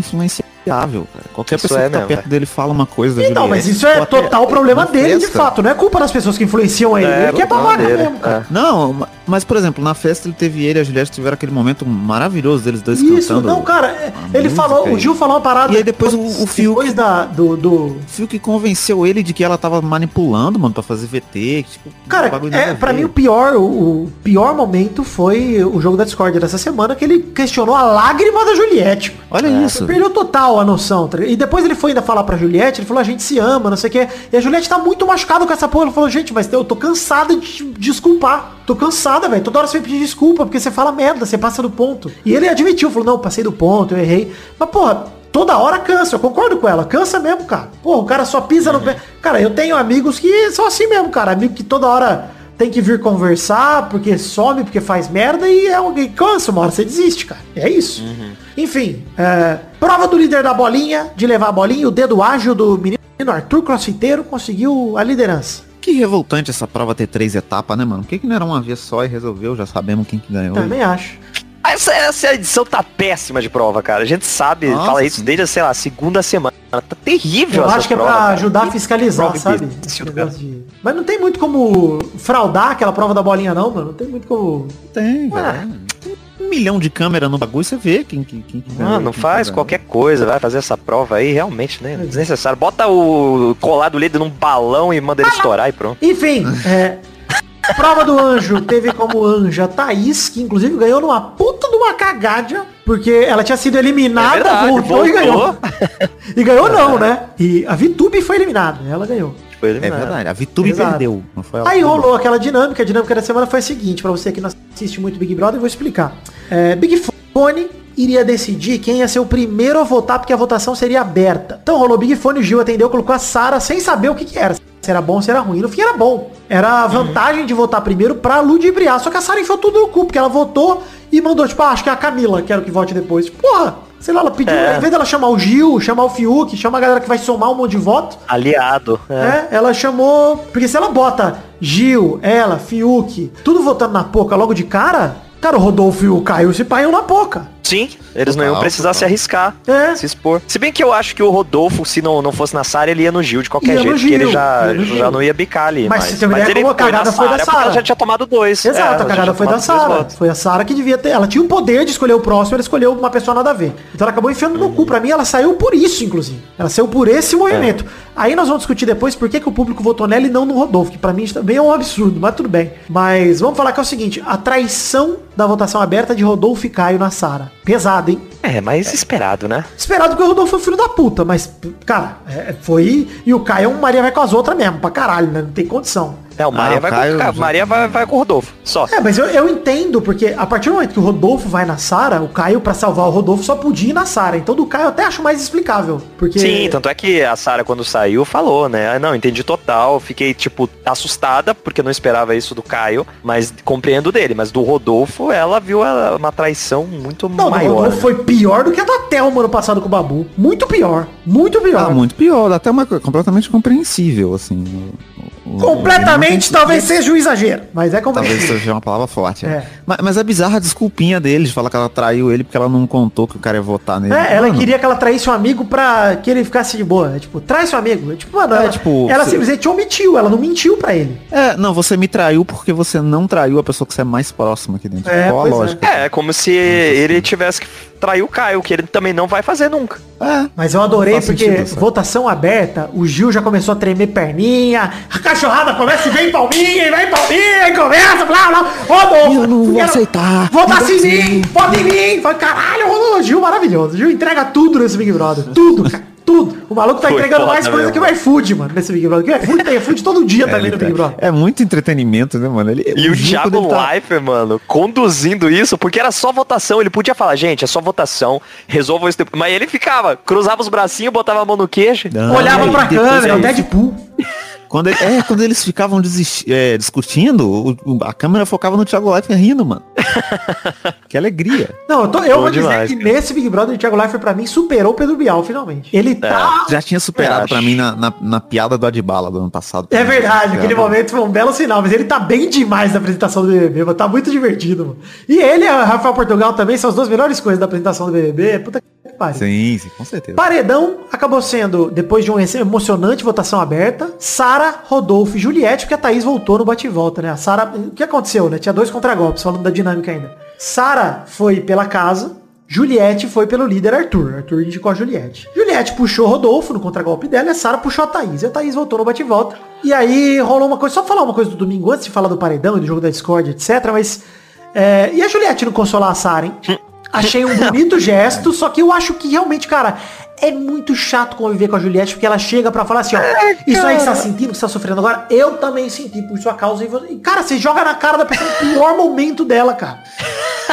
cara. Qualquer Isso pessoa é que tá mesmo, perto velho. dele fala uma coisa da Então, mas isso é total problema dele, de festa. fato. Não é culpa das pessoas que influenciam ele. É, ele que é babaca mesmo, cara. é. Não, ma- mas por exemplo, na festa ele teve ele e a Juliette tiveram aquele momento maravilhoso deles dois Isso, cantando. não, cara. é- Ele falou, o e- Gil falou uma parada. E aí depois o- o Fiuk- Depois da, do, do, O Fio que convenceu ele de que ela tava manipulando, mano, pra fazer VT. Tipo, Cara, um é, pra mim o pior, o, o pior momento foi o jogo da Discord dessa semana, que ele questionou a lágrima da Juliette. Olha Ele isso. perdeu total a noção. tá? E depois ele foi ainda falar pra Juliette, ele falou, a gente se ama, não sei o quê. E a Juliette tá muito machucada com essa porra. Ela falou, gente, mas eu tô cansada de desculpar. Tô cansada, velho. Toda hora você pedir desculpa, porque você fala merda, você passa do ponto. E ele admitiu, falou, não, passei do ponto, eu errei. Mas, porra, toda hora cansa, eu concordo com ela. Cansa mesmo, cara. Porra, o cara só pisa no pé. Cara, eu tenho amigos que são assim mesmo, cara. Amigo que toda hora tem que vir conversar, porque some, porque faz merda e é alguém cansa, uma hora você desiste, cara. É isso. Enfim, é, prova do líder da bolinha, de levar a bolinha, o dedo ágil do menino Arthur Crossfiteiro conseguiu a liderança. Que revoltante essa prova ter três etapas, né, mano? Por que, que não era uma vez só e resolveu? Já sabemos quem que ganhou. Também acho. Essa, essa edição tá péssima de prova, cara. A gente sabe, Nossa, fala isso sim. desde, sei lá, a segunda semana. Tá terrível Eu essa acho que é prova, pra cara. ajudar a fiscalizar, prova sabe? de- Mas não tem muito como fraudar aquela prova da bolinha, não, mano. Não tem muito como. Tem, Ah. velho. Milhão de câmera no bagulho, você vê quem, quem, quem que Mano, não quem faz que qualquer coisa, vai fazer essa prova aí, realmente, né? Desnecessário. Bota o colar do líder num balão e manda ele estourar e pronto. Enfim, é. Prova do anjo teve como anja Thaís, que inclusive ganhou numa puta de uma cagada, porque ela tinha sido eliminada, É verdade, voltou, e voltou. ganhou. e ganhou não, né? E a Vitube foi eliminada, ela ganhou. Foi É eliminado. verdade, a Vitube Exato. perdeu. Não foi ela Aí rolou aquela dinâmica, a dinâmica da semana foi a seguinte, pra você que não assiste muito Big Brother, eu vou explicar. É, Big Fone iria decidir quem ia ser o primeiro a votar, porque a votação seria aberta. Então rolou Big Fone, o Gil atendeu, colocou a Sara sem saber o que, que era. Se era bom, se era ruim. No fim era bom. Era a vantagem de votar primeiro pra ludibriar. Só que a Sara enfiou tudo no cu, porque ela votou e mandou, tipo, ah, acho que é a Camila, quero que vote depois. Porra, sei lá, ela pediu, É. em vez dela chamar o Gil, chamar o Fiuk, chamar a galera que vai somar um monte de voto, Aliado. É. é, ela chamou. Porque se ela bota Gil, ela, Fiuk, tudo votando na Poca logo de cara, cara, o Rodolfo e o Caio se paiam na Poca. Sim, eles não Total, iam precisar total. se arriscar, É. se expor. Se bem que eu acho que o Rodolfo, se não, não fosse na Sara, ele ia no Gil de qualquer Ia jeito, porque ele já, já não ia bicar ali. Mas Mas, se der ele como a foi na cagada foi da Sara, porque Sara. Ela já tinha tomado dois. Exato, É, a cagada foi da Sara. Foi a Sara que devia ter. Ela tinha o poder de escolher o próximo, ela escolheu uma pessoa nada a ver. Então ela acabou enfiando no cu. Pra mim, ela saiu por isso, inclusive. Ela saiu por esse movimento. Aí nós vamos discutir depois por que, que o público votou nela e não no Rodolfo, que pra mim também é um absurdo, mas tudo bem. Mas vamos falar que é o seguinte: a traição da votação aberta de Rodolfo e Caio na Sara. Pesado, hein? É, mas esperado, né? Esperado que o Rodolfo foi filho da puta, mas, cara, é, foi. E o Caio é um Maria vai com as outras mesmo, pra caralho, né? Não tem condição. É, o Maria, o vai, Caio com, Maria vai, vai com o Rodolfo. Só. É, mas eu, eu entendo, porque a partir do momento que o Rodolfo vai na Sara, o Caio, pra salvar o Rodolfo, só podia ir na Sara. Então do Caio eu até acho mais explicável. Porque. Sim, tanto é que a Sara quando saiu falou, né? Ah, Não, entendi total, fiquei tipo assustada porque não esperava isso do Caio, mas compreendo dele, mas do Rodolfo ela viu uma traição muito Não, maior. Rodolfo né? foi pior do que a da Thelma no passado com o Babu. Muito pior. Muito pior. Ah, muito pior, até uma coisa completamente compreensível, assim. Completamente, talvez seja o exagero. Mas é Talvez compreensível. seja uma palavra forte. É. É. Mas, mas é bizarra a desculpinha dele de falar que ela traiu ele porque ela não contou que o cara ia votar nele. É, ela Mano, queria que ela traísse um amigo pra que ele ficasse de boa. É, tipo, trai seu amigo. É, tipo, mano, Ela, ela, tipo, ela você- simplesmente omitiu, ela não mentiu pra ele. É, não, você me traiu porque você não traiu a pessoa que você é mais próxima aqui dentro. É, Qual a é. lógica? É, como se ele tivesse que trair o Caio, que ele também não vai fazer nunca. É. Mas eu adorei porque sentido, votação aberta, o Gil já começou a tremer perninha, a cachorrada começa e vem palminha, e vem palminha, e começa, blá blá. Eu não vou quero- aceitar. Votasse em Não mim, vota em mim. Fala, caralho, Rodolfo, Gil maravilhoso. Gil entrega tudo nesse Big Brother. Tudo, cara. Tudo. O maluco tá Foi entregando mais coisa mesmo. que o iFood, mano, nesse Big Brother. Que o iFood tem iFood todo dia também no Big Brother. É muito entretenimento, né, mano? Ele, E o Gil, Thiago tá- Leifert, mano, conduzindo isso, porque era só votação. Ele podia falar, gente, é só votação, resolvam isso. depois. Mas ele ficava, cruzava os bracinhos, botava a mão no queixo. Não, Olhava e pra câmera, o é isso. Deadpool. Quando, ele- é, quando eles ficavam é, discutindo, o- o- a câmera focava no Thiago Leifert rindo, mano. que alegria. Não, eu, tô, eu vou dizer demais, que cara. nesse Big Brother, o Thiago Leifert pra mim superou o Pedro Bial, finalmente. Ele tá... Já tinha superado pra mim na, na, na piada do Adbala do ano passado. É verdade, aquele momento foi um belo sinal, mas ele tá bem demais na apresentação do BBB, mano, tá muito divertido, mano. E ele e o Rafael Portugal também são as duas melhores coisas da apresentação do BBB, puta que pariu. Sim, sim, com certeza. Paredão acabou sendo, depois de uma emocionante votação aberta, Sara, Rodolfo e Juliette, porque a Thaís voltou no bate-volta, né? A Sara, o que aconteceu, né? Tinha dois contragolpes, falando da dinâmica ainda. Sara foi pela casa, Juliette foi pelo líder Arthur. Arthur indicou a Juliette. Juliette puxou Rodolfo no contragolpe dela e a Sara puxou a Thaís. E a Thaís voltou no bate-volta. E aí rolou uma coisa, só falar uma coisa do domingo, antes de falar do paredão e do jogo da Discord, etc. Mas. é, e a Juliette não consolar a Sara, hein? Achei um bonito gesto, só que eu acho que realmente, cara, é muito chato conviver com a Juliette, porque ela chega pra falar assim, ó, isso aí que você tá sentindo, que você tá sofrendo agora, eu também senti por sua causa. E, e, cara, você joga na cara da pessoa o pior momento dela, cara.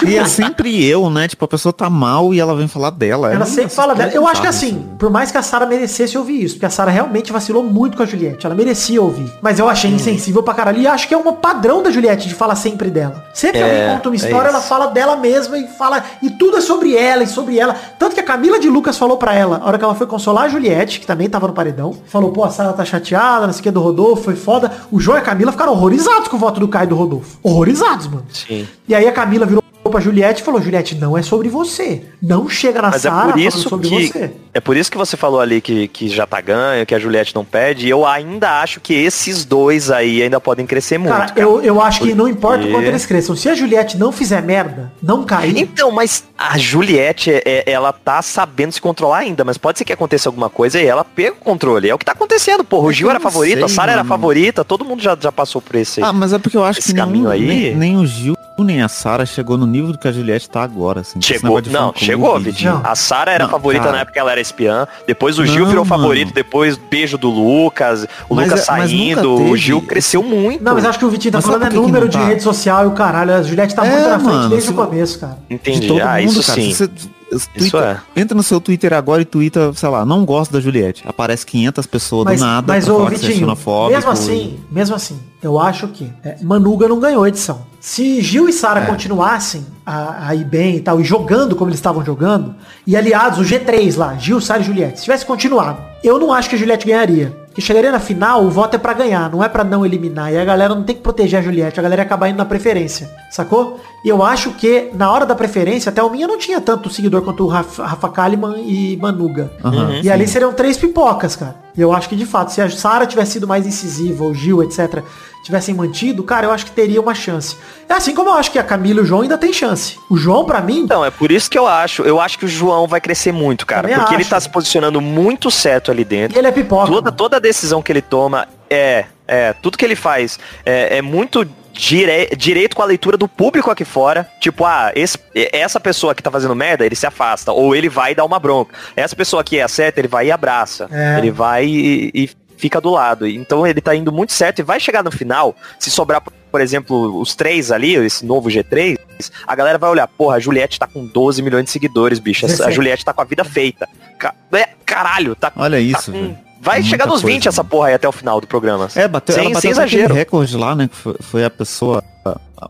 E é sempre eu, né? Tipo, a pessoa tá mal e ela vem falar dela. Ela É, sempre fala dela. Eu acho que assim, por mais que a Sara merecesse ouvir isso, porque a Sara realmente vacilou muito com a Juliette. Ela merecia ouvir. Mas eu achei insensível pra caralho. E acho que é um padrão da Juliette de falar sempre dela. Sempre que É, alguém conta uma é história, ela isso. fala dela mesma e fala. E tudo é sobre ela e sobre ela. Tanto que a Camila de Lucas falou pra ela, a hora que ela foi consolar a Juliette, que também tava no paredão, falou, pô, a Sara tá chateada, não sei o que do Rodolfo, foi foda. O João e a Camila ficaram horrorizados com o voto do Caio e do Rodolfo. Horrorizados, mano. Sim. E aí a Camila virou pra Juliette e falou, Juliette, não é sobre você. Não chega na Mas é Sara por isso sobre que você. é por isso que você falou ali que, que já tá ganho, que a Juliette não pede. E eu ainda acho que esses dois aí ainda podem crescer muito. Cara, cara. eu, eu acho que não importa o quanto eles cresçam. Se a Juliette não fizer merda, não cair. Então, mas a Juliette, é- é- ela tá sabendo se controlar ainda, mas pode ser que aconteça alguma coisa e ela pega o controle. É o que tá acontecendo, porra. O É Gil era favorito, a sei, Sara era mano. favorita, todo mundo já, já passou por esse. Ah, mas é porque eu acho Esse que caminho nenhum- aí- nem, nem o Gil nem a Sara chegou no nível que a Juliette tá agora. Assim, Chegou, não, chegou, Vitinho. A Sara era Não, favorita cara. na época que ela era espiã. Depois o Gil Não, virou mano. favorito, depois beijo do Lucas, o Mas Lucas é- saindo, o Gil cresceu muito. Não, mas acho que o Vitinho tá Mas falando é número de tá? rede social e o caralho. A Juliette tá É, muito na frente mano, desde se- o começo, cara. de Entendi. todo ah, mundo, isso cara. sim. Se você, Isso Twitter- é. Entra no seu Twitter agora e twitta, sei lá, não gosto da Juliette. Aparece 500 pessoas Mas, do nada mas ô, é Vitinho, mesmo assim, mesmo assim, eu acho que é, Manuga não ganhou a edição. Se Gil e É. Sara continuassem a, a ir bem e tal, e jogando como eles estavam jogando, e aliados, o G3 lá, Gil, Sara e Juliette, se tivesse continuado, eu não acho que a Juliette ganharia. Que chegaria na final, o voto é pra ganhar, não é pra não eliminar. E a galera não tem que proteger a Juliette, a galera ia acabar indo na preferência, sacou? E eu acho que na hora da preferência, até o minha não tinha tanto seguidor quanto o Rafa, Rafa Kalimann e Manuga. Aham, E ali seriam três pipocas, cara. E eu acho que de fato, se a Sara tivesse sido mais incisiva, ou Gil, etc., tivessem mantido, cara, eu acho que teria uma chance. É assim como eu acho que a Camila e o João ainda tem chance. O João, pra mim, Então, é por isso que eu acho, eu acho que o João vai crescer muito, cara. Porque ele acho. tá se posicionando muito certo ali dentro. e ele é pipoca. Toda, mano. toda decisão que ele toma é, é, tudo que ele faz é, é muito dire- direito com a leitura do público aqui fora. Tipo, ah, esse- essa pessoa que tá fazendo merda, ele se afasta. Ou ele vai dar uma bronca. Essa pessoa que é certa, ele vai e abraça. É. Ele vai e, e fica do lado. Então ele tá indo muito certo e vai chegar no final, se sobrar, por exemplo, os três ali, esse novo G3, a galera vai olhar, porra, a Juliette tá com 12 milhões de seguidores, bicho. A 17. Juliette tá com a vida feita. Ca- é, caralho, tá Olha Tá isso, com- velho. Vai Muita chegar nos coisa, 20 essa porra aí até o final do programa. É, bateu, sem, ela bateu sem exagero. recorde lá, né? Foi, foi a pessoa.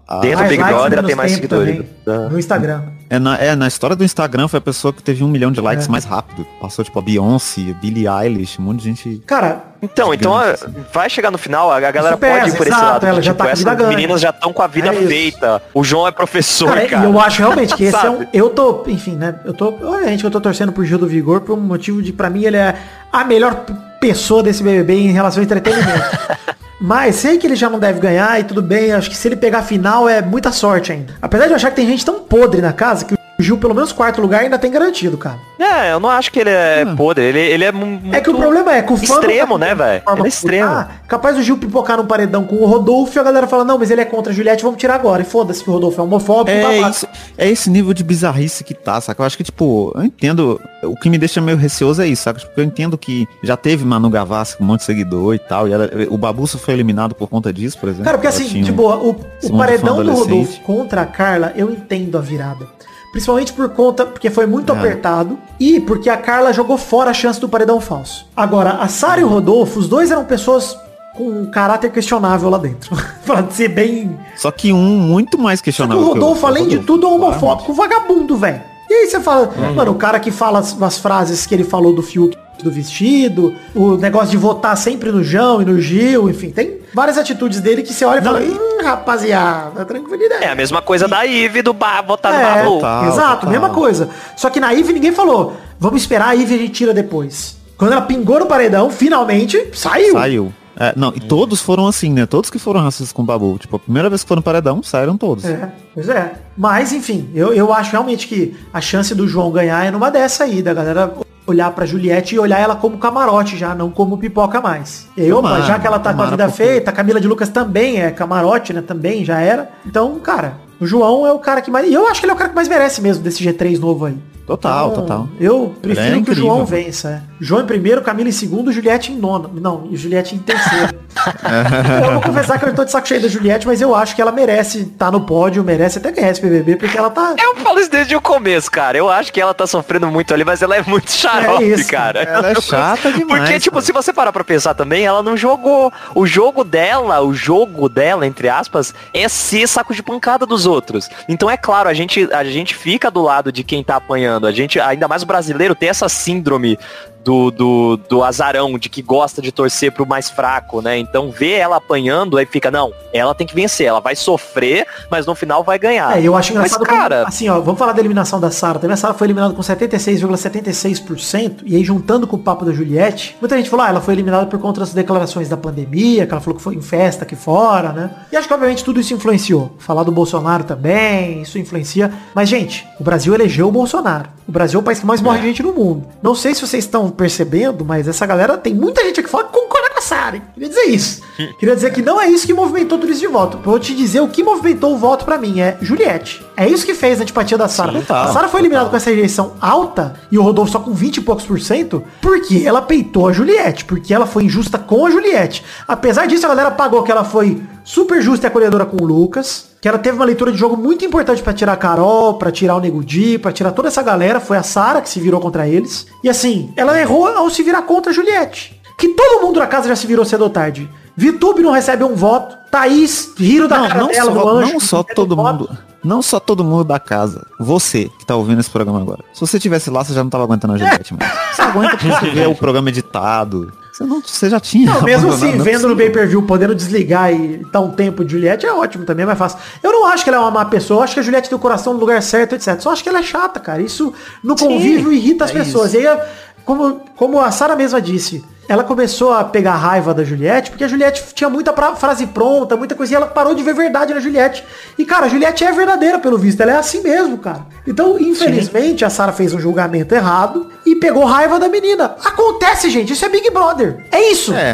A- Dentro do Big likes, Brother ela tem mais seguidores. também, No Instagram. é, na, é, na história do Instagram foi a pessoa que teve um milhão de likes É. mais rápido. Passou, tipo, a Beyoncé, Billie Eilish, um monte de gente. Cara, Então, então assim. vai chegar no final, a a galera pesa, pode ir por esse exato, lado. ela de, já tipo, tá essas vida ganha. meninas já estão com a vida É feita. O João é professor, cara, cara. eu acho realmente que esse é um. Eu tô, enfim, né? Eu tô. Obviamente que eu tô torcendo pro Gil do Vigor por um motivo de, pra mim, ele é a melhor pessoa desse BBB em relação ao entretenimento. Mas sei que ele já não deve ganhar e tudo bem. Acho que se ele pegar a final é muita sorte ainda. Apesar de eu achar que tem gente tão podre na casa que o Gil Gil pelo menos quarto lugar ainda tem garantido, cara. É, eu não acho que ele é podre. Ele, ele é muito É que o problema é que o fã extremo, tá né, velho? Ele é extremo. Ah, capaz o Gil pipocar num paredão com o Rodolfo e a galera fala, não, mas ele é contra a Juliette, vamos tirar agora. E foda-se que o Rodolfo é homofóbico. É, isso, é esse nível de bizarrice que tá, saca? Eu acho que, tipo, eu entendo. O que me deixa meio receoso é isso, saca? Porque eu entendo que já teve Manu Gavassi com um monte de seguidor e tal. E ela- o Babuço foi eliminado por conta disso, por exemplo. Cara, porque Ela assim, de boa, o, o paredão do. Rodolfo contra a Carla, eu entendo a virada. Principalmente por conta, porque foi muito É. apertado e porque a Carla jogou fora a chance do paredão falso. Agora, a Sara e o Rodolfo, os dois eram pessoas com um caráter questionável lá dentro. pra ser bem... Só que um muito mais Só que questionável. o que Rodolfo, além de Rodolfo, tudo, é claramente. homofóbico, vagabundo, velho. E aí você fala, Uhum. mano, o cara que fala as, as frases que ele falou do Fiuk do vestido, o negócio de votar sempre no João e no Gil, enfim, tem várias atitudes dele que você olha e fala, hum, rapaziada, tranquilidade. É a mesma coisa da Ive do bar votar no É, Babu. Total, exato, total. mesma coisa. Só que na Ive ninguém falou, vamos esperar a Ive a gente tira depois. Quando ela pingou no paredão, finalmente saiu. Saiu. É, não, e todos foram assim, né? Todos que foram racistas com o Babu. Tipo, a primeira vez que foram no paredão, saíram todos. É, pois é. Mas, enfim, eu, eu acho realmente que a chance do João ganhar é numa dessa aí, da galera olhar pra Juliette e olhar ela como camarote já, não como pipoca mais. E aí, opa, já que ela tá com a vida feita, a Camila de Lucas também é camarote, né? Também já era. Então, cara, o João é o cara que mais. E eu acho que ele é o cara que mais merece mesmo desse G3 novo aí. Total, Então, total. Eu prefiro Ele é que o João vença. é. João em primeiro, Camila em segundo, Juliette em nono. Não, e Juliette em terceiro. eu vou confessar que eu tô de saco cheio da Juliette, mas eu acho que ela merece estar no pódio, merece até ganhar esse BBB, porque ela tá... Eu falo isso desde o começo, cara. Eu acho que ela tá sofrendo muito ali, mas ela é muito xarope, É isso, cara. Ela é chata demais. Porque, tipo, cara. se você parar pra pensar também, ela não jogou. O jogo dela, o jogo dela, entre aspas, é ser saco de pancada dos outros. Então, é claro, a gente, a gente fica do lado de quem tá apanhando. A gente, ainda mais o brasileiro, tem essa síndrome do, do, do azarão, de que gosta de torcer pro mais fraco, né? Então, ver ela apanhando, aí fica, não, ela tem que vencer. Ela vai sofrer, mas no final vai ganhar. É, eu acho engraçado Mas, como- cara- assim, ó, vamos falar da eliminação da Sara. Também a Sara foi eliminada com 76,76%, e aí juntando com o papo da Juliette, muita gente falou, ah, ela foi eliminada por conta das declarações da pandemia, que ela falou que foi em festa aqui fora, né? E acho que obviamente tudo isso influenciou. Falar do Bolsonaro também, isso influencia. Mas, gente, o Brasil elegeu o Bolsonaro. O Brasil é o país que mais morre gente no mundo. Não sei se vocês estão percebendo, mas essa galera tem muita gente aqui que fala que concorda com a Sara. hein? Queria dizer isso. Queria dizer que não é isso que movimentou tudo isso de voto. Vou te dizer o que movimentou o voto pra mim. É Juliette. É isso que fez a antipatia da Sara. total, A Sara foi eliminada com essa rejeição alta e o Rodolfo só com 20 e poucos por cento porque ela peitou a Juliette. Porque ela foi injusta com a Juliette. Apesar disso, a galera pagou que ela foi super justa e acolhedora com o Lucas. Que ela teve uma leitura de jogo muito importante pra tirar a Carol, pra tirar o Nego Di, pra tirar toda essa galera. Foi a Sara que se virou contra eles. E assim, ela errou ao se virar contra a Juliette. Que todo mundo na casa já se virou cedo ou tarde. Vitube não recebe um voto. Thaís, riro da Não, cara não dela só, anjo. não só todo um voto. mundo. Não só todo mundo da casa. Você que tá ouvindo esse programa agora. Se você tivesse lá, você já não tava aguentando a Juliette, mano. Você aguenta pra você ver o programa editado. Você, não, você já tinha. Não, mesmo assim, é vendo no pay-per-view, podendo desligar e dar um tempo de Juliette, é ótimo também, é mais fácil. Eu não acho que ela é uma má pessoa, eu acho que a Juliette tem o coração no lugar certo, etc. Só acho que ela é chata, cara. Isso no convívio irrita as é pessoas. isso. E aí, como, como a Sara mesma disse, ela começou a pegar raiva da Juliette, porque a Juliette tinha muita pra- frase pronta, muita coisa, e ela parou de ver verdade na Juliette. E, cara, a Juliette é verdadeira, pelo visto, ela é assim mesmo, cara. Então, infelizmente, a Sara fez um julgamento errado e pegou raiva da menina. Acontece, gente, isso é Big Brother. É isso. É,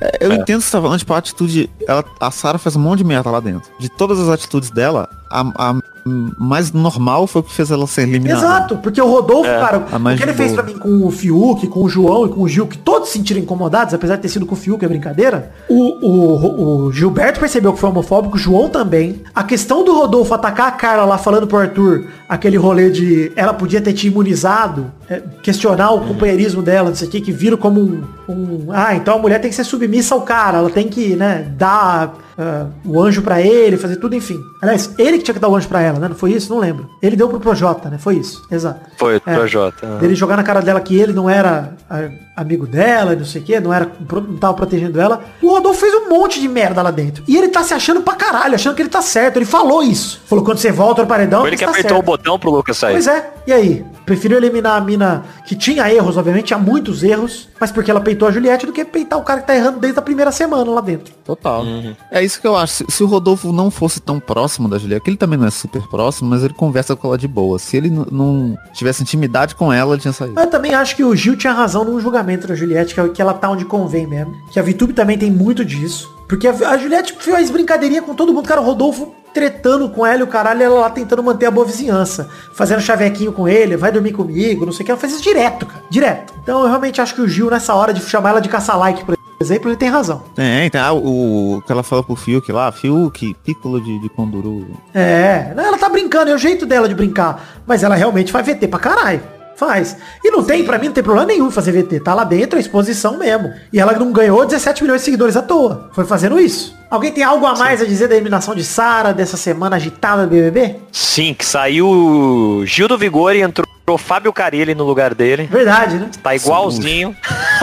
é, eu entendo que você tá falando, tipo, a atitude. Ela, a Sarah fez um monte de merda lá dentro. De todas as atitudes dela, a, a mais normal foi o que fez ela ser eliminada. Exato, porque o Rodolfo, cara, a o que ele fez pra mim com o Fiuk, com o João e com o Gil, que todos se sentiram incomodados, apesar de ter sido com o Fiuk, é brincadeira. O, o, o Gilberto percebeu que foi homofóbico, o João também. A questão do Rodolfo atacar a Carla lá falando pro Arthur, aquele rolê de ela podia ter te imunizado, é, questionar o companheirismo dela, não sei o que, que viram como um, um. Ah, então a mulher tem que ser submissa ao cara, ela tem que, né, dar ah, o anjo pra ele, fazer tudo, enfim. Aliás, ele que tinha que dar o anjo pra ela, né? Não foi isso? Não lembro. Ele deu pro Projota, né? Foi isso. Exato. Foi o É. Projota. aham. Dele jogar na cara dela que ele não era ah, amigo dela, não sei o que, não era, não tava protegendo ela. O Rodolfo fez um monte de merda lá dentro. E ele tá se achando pra caralho, achando que ele tá certo. Ele falou isso. Falou, quando você volta no paredão, Foi ele que tá apertou o certo. Botão pro Lucas sair. Pois é. E aí? Preferiu eliminar a mina que tinha erros, obviamente, tinha muitos erros, mas porque ela peitou a Juliette do que peitar o cara que tá errando desde a primeira semana lá dentro. Total. É isso que eu acho. Se, se o Rodolfo não fosse tão próximo da Juliette, que ele também não é super próximo, mas ele conversa com ela de boa. Se ele não tivesse intimidade com ela, ele tinha saído. Mas eu também acho que o Gil tinha razão no julgamento da Juliette, que, é que ela tá onde convém mesmo. Que a VTube também tem muito disso. Porque a, a Juliette fez brincadeirinha com todo mundo. Cara, o Rodolfo tretando com ela e o caralho, ela lá tentando manter a boa vizinhança. Fazendo chavequinho com ele, vai dormir comigo, não sei o que. Ela faz isso direto, cara. Direto. Então eu realmente acho que o Gil, nessa hora de chamar ela de caça-like, por exemplo, ele tem razão. É, então, ah, o, o que ela falou pro Fiuk lá, Fiuk, piccolo de, de Conduru. É, ela tá brincando, é o jeito dela de brincar. Mas ela realmente faz VT pra caralho. Faz. E não tem, pra mim, não tem problema nenhum fazer VT. Tá lá dentro, é exposição mesmo. E ela não ganhou 17 milhões de seguidores à toa. Foi fazendo isso. Alguém tem algo a mais a dizer da eliminação de Sara dessa semana agitada do BBB? Sim, que saiu Gil do Vigor e entrou Fábio Carilli no lugar dele. Verdade, né? Tá igualzinho.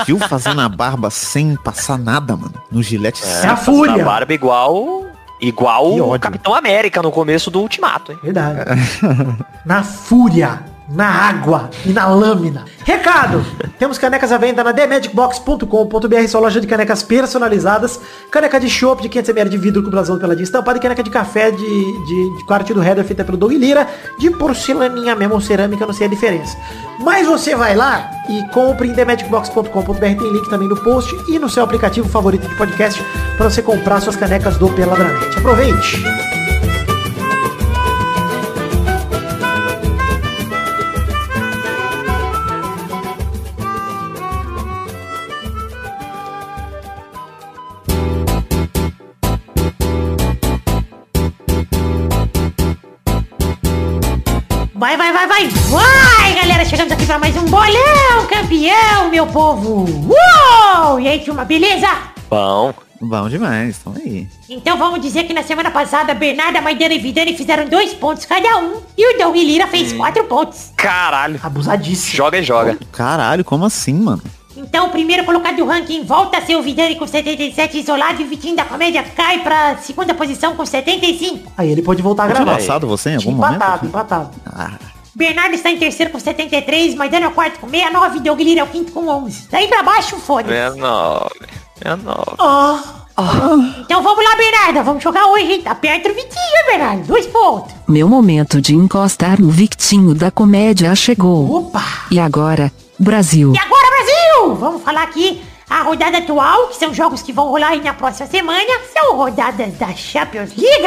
Viu fazendo a barba sem passar nada, mano. No gilete É a Na fúria. barba igual. Igual o. Capitão América no começo do Ultimato, hein? Verdade. na fúria, na água e na lâmina. Recado! Temos canecas à venda na themagicbox.com.br, sua loja de canecas personalizadas. Caneca de chopp de 500ml de vidro com blasão pela estampada e caneca de café de, de, de quarto do header feita pelo Doug Lira, de porcelaninha mesmo ou cerâmica, não sei a diferença. Mas você vai lá e compre em themagicbox.com.br, tem link também no post e no seu aplicativo favorito de podcast para você comprar suas canecas do Peladranete. Aproveite! Vai, vai, vai, vai, vai, galera! Chegamos aqui para mais um bolão campeão, meu povo! Uou! E aí, turma, beleza? Bom. Bom demais, então aí. Então vamos dizer que na semana passada, Bernarda, Maidana e Vidani fizeram dois pontos cada um e o Doug Lira fez quatro pontos. Caralho. Abusadíssimo. Joga e joga. Caralho, como assim, mano? Então o primeiro colocado do ranking volta a ser o Vidani com 77 isolado e o Vitinho da Comédia cai pra segunda posição com 75. Aí ele pode voltar a gravar. passado você em algum Tinha momento? empatado, empatado. Ah, Bernardo está em terceiro com 73, Maidana é o quarto com 69 e Doug Lira é o quinto com 11. Daí pra baixo, foda-se. É nove. É nove. Ah, Então vamos lá, Bernarda, vamos jogar hoje, hein? Tá perto do Vitinho, Bernardo? Dois pontos. Meu momento de encostar no Victinho da comédia chegou. opa! E agora, Brasil. E agora, Brasil! Vamos falar aqui a rodada atual, que são jogos que vão rolar aí na próxima semana. São rodadas da Champions League.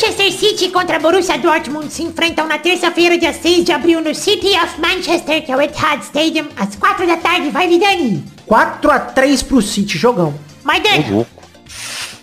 Manchester City contra Borussia Dortmund se enfrentam na terça-feira, dia 6 de abril, no City of Manchester, que é o Etihad Stadium, às 4 da tarde. Vai, Vidani! 4x3 pro City, jogão. Maidana!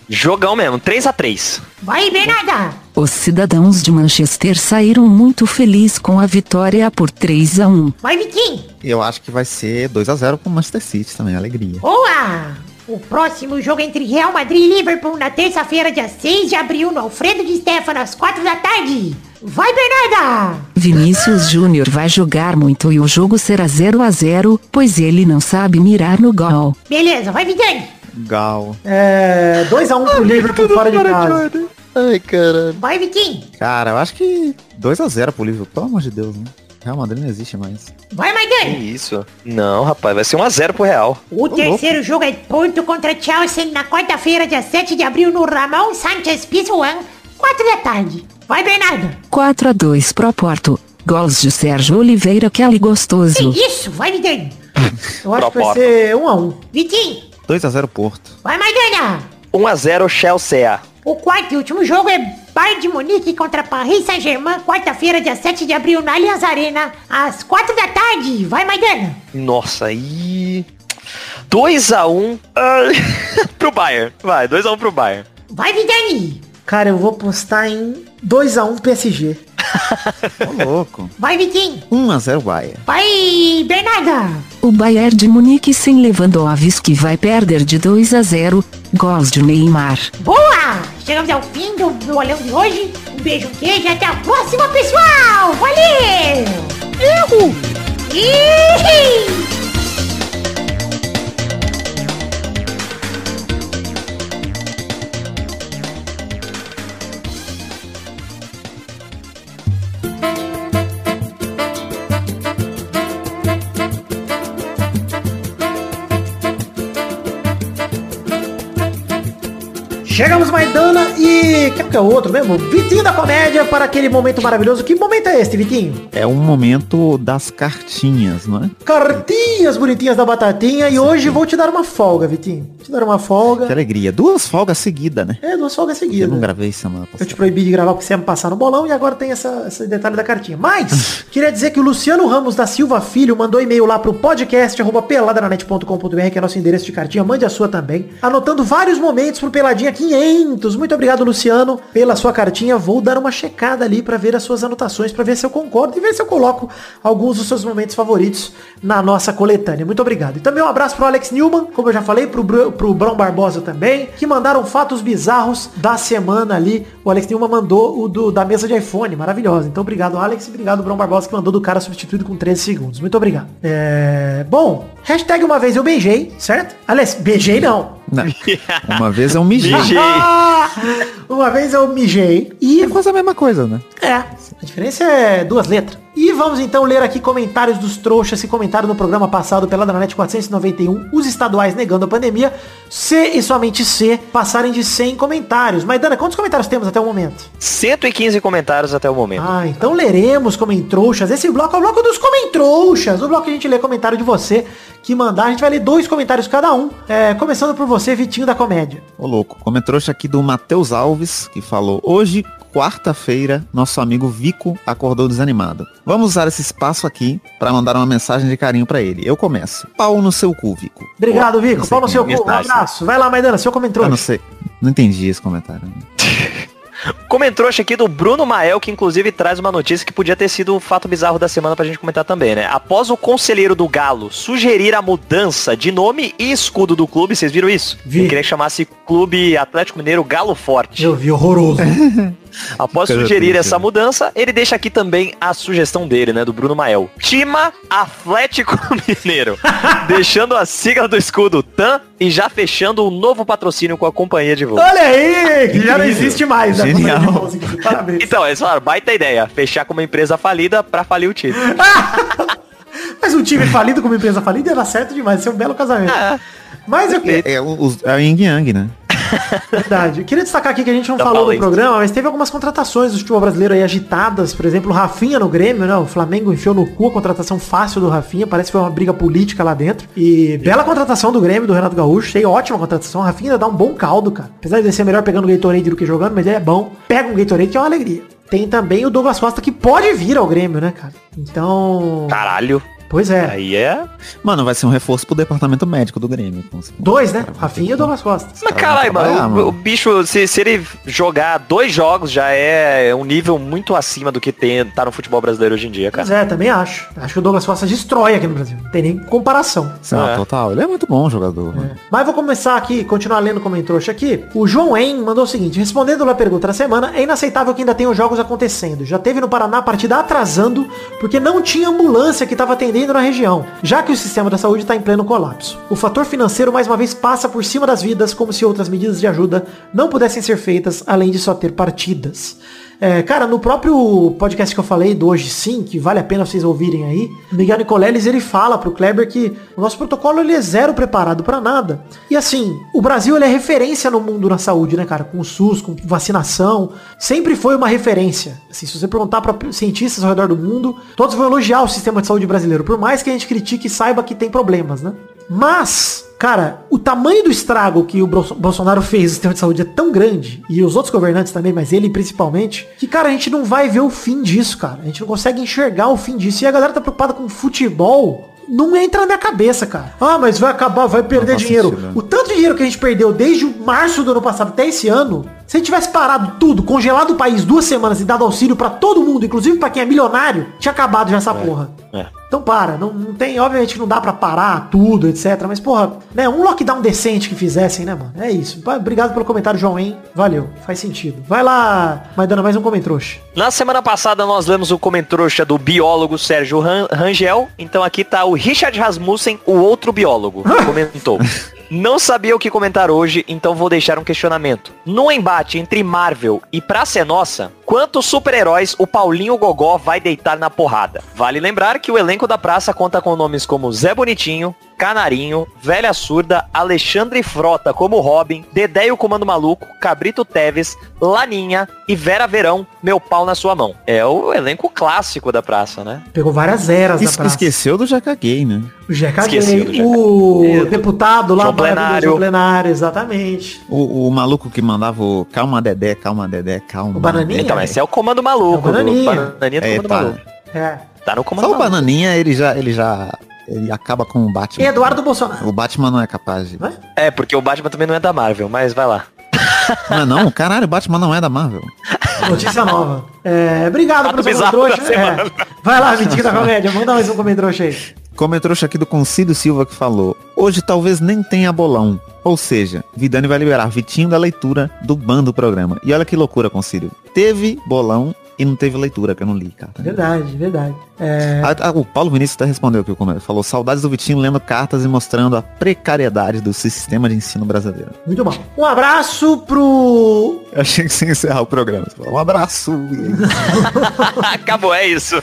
Jogão mesmo, 3x3. Vai, Bernarda! Os cidadãos de Manchester saíram muito felizes com a vitória por 3 a 1. Vai, Vitinho! eu acho que vai ser 2x0 pro Manchester City também, alegria. Boa! O próximo jogo entre Real Madrid e Liverpool na terça-feira, dia 6 de abril, no Alfredo de Stefano, às 4 da tarde. Vai, Bernarda! Vinícius Júnior vai jogar muito e o jogo será 0 a 0, pois ele não sabe mirar no gol. Beleza, vai, Vidani! Gal. É. 2x1 pro Liverpool fora de casa. Ai, caralho. Vai, Vitinho! Cara, eu acho que 2x0 pro Liverpool, pelo amor de Deus, né? Real Madrid não existe mais. Vai, Que Maidani! isso? Não, rapaz, vai ser 1x0 pro Real. O terceiro jogo é Porto contra Chelsea na quarta-feira, dia 7 de abril, no Ramon Sanchez Pizjuan, 4 da tarde. Vai, Bernardo! 4 a 2 pro Porto. Gols de Sérgio Oliveira Kelly Gostoso. Que isso? Vai, Vidani! Eu acho que vai Proposta. ser 1x1. Vitinho! 2x0 Porto. Vai, Maidana! 1x0 Chelsea. O quarto e último jogo é Bayern de Munique contra Paris Saint-Germain, quarta-feira, dia 7 de abril, na Allianz Arena, às 4 da tarde. Vai, Maidana! Nossa, aí. 2x1 pro Bayern. Vai, 2x1 pro Bayern. Vai, Vidani! Cara, eu vou postar em 2x1 PSG. Ô, louco. Vai, Vitinho! 1x0 Bayern. Vai, Bernarda! O Bayern de Munique sem Lewandowski vai perder de 2 a 0. Gols de Neymar. Boa! Chegamos ao fim do bolão de hoje. Um beijo, um queijo e até a próxima, pessoal! Valeu! Erro! Ih! Chegamos, Maidana, e... Que é o outro mesmo? Vitinho da Comédia para aquele momento maravilhoso. Que momento é este, Vitinho? É um momento das cartinhas, não é? Cartinhas bonitinhas da Batatinha. E hoje vou te dar uma folga, Vitinho. Te dar uma folga. Que alegria. Duas folgas seguidas, né? É, duas folgas Eu seguidas. não gravei semana Eu te passada. proibi de gravar porque você ia me passar no bolão e agora tem essa, esse detalhe da cartinha. Mas, queria dizer que o Luciano Ramos da Silva Filho mandou e-mail lá pro podcast arroba peladranet.com.br, que é nosso endereço de cartinha. Mande a sua também. Anotando vários momentos pro Peladinha 500. Muito obrigado, Luciano, pela sua cartinha. Vou dar uma checada ali pra ver as suas anotações, pra ver se eu concordo e ver se eu coloco alguns dos seus momentos favoritos na nossa coletânea. Muito obrigado. E também um abraço pro Alex Newman, como eu já falei, pro, Bru- pro Brão Barbosa também, que mandaram fatos bizarros da semana ali. O Alex Newman mandou o do, da mesa de iPhone, maravilhosa. Então obrigado, Alex, obrigado, Brão Barbosa, que mandou do cara substituído com 13 segundos. Muito obrigado. É... Bom, hashtag uma vez eu beijei, certo? Aliás, beijei não. Não. Uma vez eu mijei. Mijei. uma vez eu mijei e É quase a mesma coisa, né? é, a diferença é duas letras. E vamos então ler aqui comentários dos trouxas que comentaram no programa passado pela Dranet 491, os estaduais negando a pandemia, C e somente C passarem de 100 comentários. Maidana, quantos comentários temos até o momento? 115 comentários até o momento. Ah, então leremos comentrouxas. Esse bloco é o bloco dos comentrouxas. O bloco que a gente lê comentário de você que mandar. A gente vai ler dois comentários cada um. É, começando por você, Vitinho da Comédia. Ô louco, como trouxe aqui do Matheus Alves, que falou, hoje, quarta-feira, nosso amigo Vico acordou desanimado. Vamos usar esse espaço aqui para mandar uma mensagem de carinho para ele. Eu começo. Pau no seu cu, Vico. Obrigado, Vico. Pau no seu é. cu. Um abraço. Vai lá, Maidana, seu Eu não sei. Não entendi esse comentário. Comentrouxa aqui do Bruno Mael, que inclusive traz uma notícia que podia ter sido o fato bizarro da semana pra gente comentar também, né? Após o conselheiro do Galo sugerir a mudança de nome e escudo do clube, vocês viram isso? Vi. Ele queria que chamasse Clube Atlético Mineiro Galo Forte. Eu vi horroroso. Após Coisa sugerir triste, essa né? mudança, ele deixa aqui também a sugestão dele, né, do Bruno Mael. Tima Atlético Mineiro, deixando a sigla do escudo TAM e já fechando um novo patrocínio com a companhia de voo. Olha aí, que já não existe mais. né? Genial. Parabéns. Então, eles falaram, baita ideia, fechar com uma empresa falida pra falir o time. Mas um time falido com uma empresa falida era certo demais. Isso é um belo casamento. Ah, Mas eu É, é, o- os- é o Yin Yang, né? Verdade. Eu queria destacar aqui que a gente não Já falou no programa, mas teve algumas contratações do futebol brasileiro aí agitadas. Por exemplo, o Rafinha no Grêmio, né? O Flamengo enfiou no cu a contratação fácil do Rafinha. Parece que foi uma briga política lá dentro. E bela contratação do Grêmio, do Renato Gaúcho. Achei ótima contratação. O Rafinha ainda dá um bom caldo, cara. Apesar de ser melhor pegando Gatorade do que jogando, mas ele é bom. Pega um Gatorade que é uma alegria. Tem também o Douglas Costa que pode vir ao Grêmio, né, cara? Então... caralho. Pois é. Aí é. Mano, vai ser um reforço pro departamento médico do Grêmio. então, Dois, né? Rafinha e o Douglas Costa. Mas caras caralho, mano, o, mano. o bicho, se, se ele jogar dois jogos, já é um nível muito acima do que tem, tá no futebol brasileiro hoje em dia, Pois cara. é, também acho. Acho que o Douglas Costa destrói aqui no Brasil. Não tem nem comparação. Não, É. total. Ele é muito bom jogador. mano. Mas vou começar aqui, continuar lendo como trouxa aqui. O João En mandou o seguinte, respondendo a pergunta da semana, é inaceitável que ainda tenham jogos acontecendo. Já teve no Paraná a partida atrasando, porque não tinha ambulância que estava atendendo na região, já que o sistema da saúde está em pleno colapso. O fator financeiro mais uma vez passa por cima das vidas, como se outras medidas de ajuda não pudessem ser feitas, além de só ter partidas. É, cara, no próprio podcast que eu falei do Hoje Sim, que vale a pena vocês ouvirem aí, Miguel Nicoleles, ele fala pro Kleber que o nosso protocolo ele é zero preparado pra nada. E assim, o Brasil ele é referência no mundo na saúde, né, cara? Com o SUS, com vacinação, sempre foi uma referência. Assim, se você perguntar pra cientistas ao redor do mundo, todos vão elogiar o sistema de saúde brasileiro, por mais que a gente critique e saiba que tem problemas, né? Mas, cara, o tamanho do estrago que o Bolso- Bolsonaro fez no sistema de saúde é tão grande, e os outros governantes também, mas ele principalmente, que, cara, a gente não vai ver o fim disso, cara. A gente não consegue enxergar o fim disso. E a galera tá preocupada com futebol. Não entra na minha cabeça, cara. Ah, mas vai acabar, vai perder dinheiro. sentido, né? O tanto de dinheiro que a gente perdeu desde o março do ano passado até esse ano, Se a gente tivesse parado tudo, congelado o país duas semanas e dado auxílio pra todo mundo, inclusive pra quem é milionário, tinha acabado já essa porra. é. Então para, não, não tem, obviamente que não dá pra parar tudo, etc. Mas, porra, né, um lockdown decente que fizessem, né, mano? É isso. Obrigado pelo comentário, João, hein? Valeu, faz sentido. Vai lá, Maidana, mais um comentrouxa. Na semana passada nós lemos o comentrouxa do biólogo Sérgio Ran- Rangel, então aqui tá o Richard Rasmussen, o outro biólogo, comentou. Não sabia o que comentar hoje, então vou deixar um questionamento. No embate entre Marvel e Praça é Nossa, quantos super-heróis o Paulinho Gogó vai deitar na porrada? Vale lembrar que o elenco da praça conta com nomes como Zé Bonitinho, Canarinho, Velha Surda, Alexandre Frota como Robin, Dedé e o Comando Maluco, Cabrito Teves, Laninha e Vera Verão, meu pau na sua mão. É o elenco clássico da praça, né? Pegou várias eras Es- da praça. esqueceu do Jaca Gay, né? O do Gay, o É, deputado lá, João maravilhoso, Plenário. Plenário, exatamente. O, o maluco que mandava o calma Dedé, calma Dedé, calma. O Bananinha? Então, esse é o Comando Maluco. É o Bananinha. do Bananinha do É, Comando tá. Maluco. É. Tá no Comando Só o Maluco. Bananinha, ele já, ele já, ele acaba com o Batman. Eduardo Bolsonaro. O Batman não é capaz de... Não é? É, porque o Batman também não é da Marvel, mas vai lá. Não é não? Caralho, o Batman não é da Marvel. Notícia nova. É, obrigado pelo trouxa. semana. É. Vai lá, mentira da comédia. Manda mais um comentrouxa aí. Comentrouxa aqui do Concílio Silva que falou Hoje talvez nem tenha bolão Ou seja, Vidani vai liberar Vitinho da leitura do ban do programa E olha que loucura, Concílio Teve bolão e não teve leitura, que eu não li, cara Verdade, verdade. É, Ah, ah, o Paulo Vinícius até respondeu aqui o comentário. Falou, saudades do Vitinho lendo cartas e mostrando a precariedade do sistema de ensino brasileiro. muito bom. Um abraço pro. Achei que você ia encerrar o programa. Você falou, um abraço. Acabou, é isso.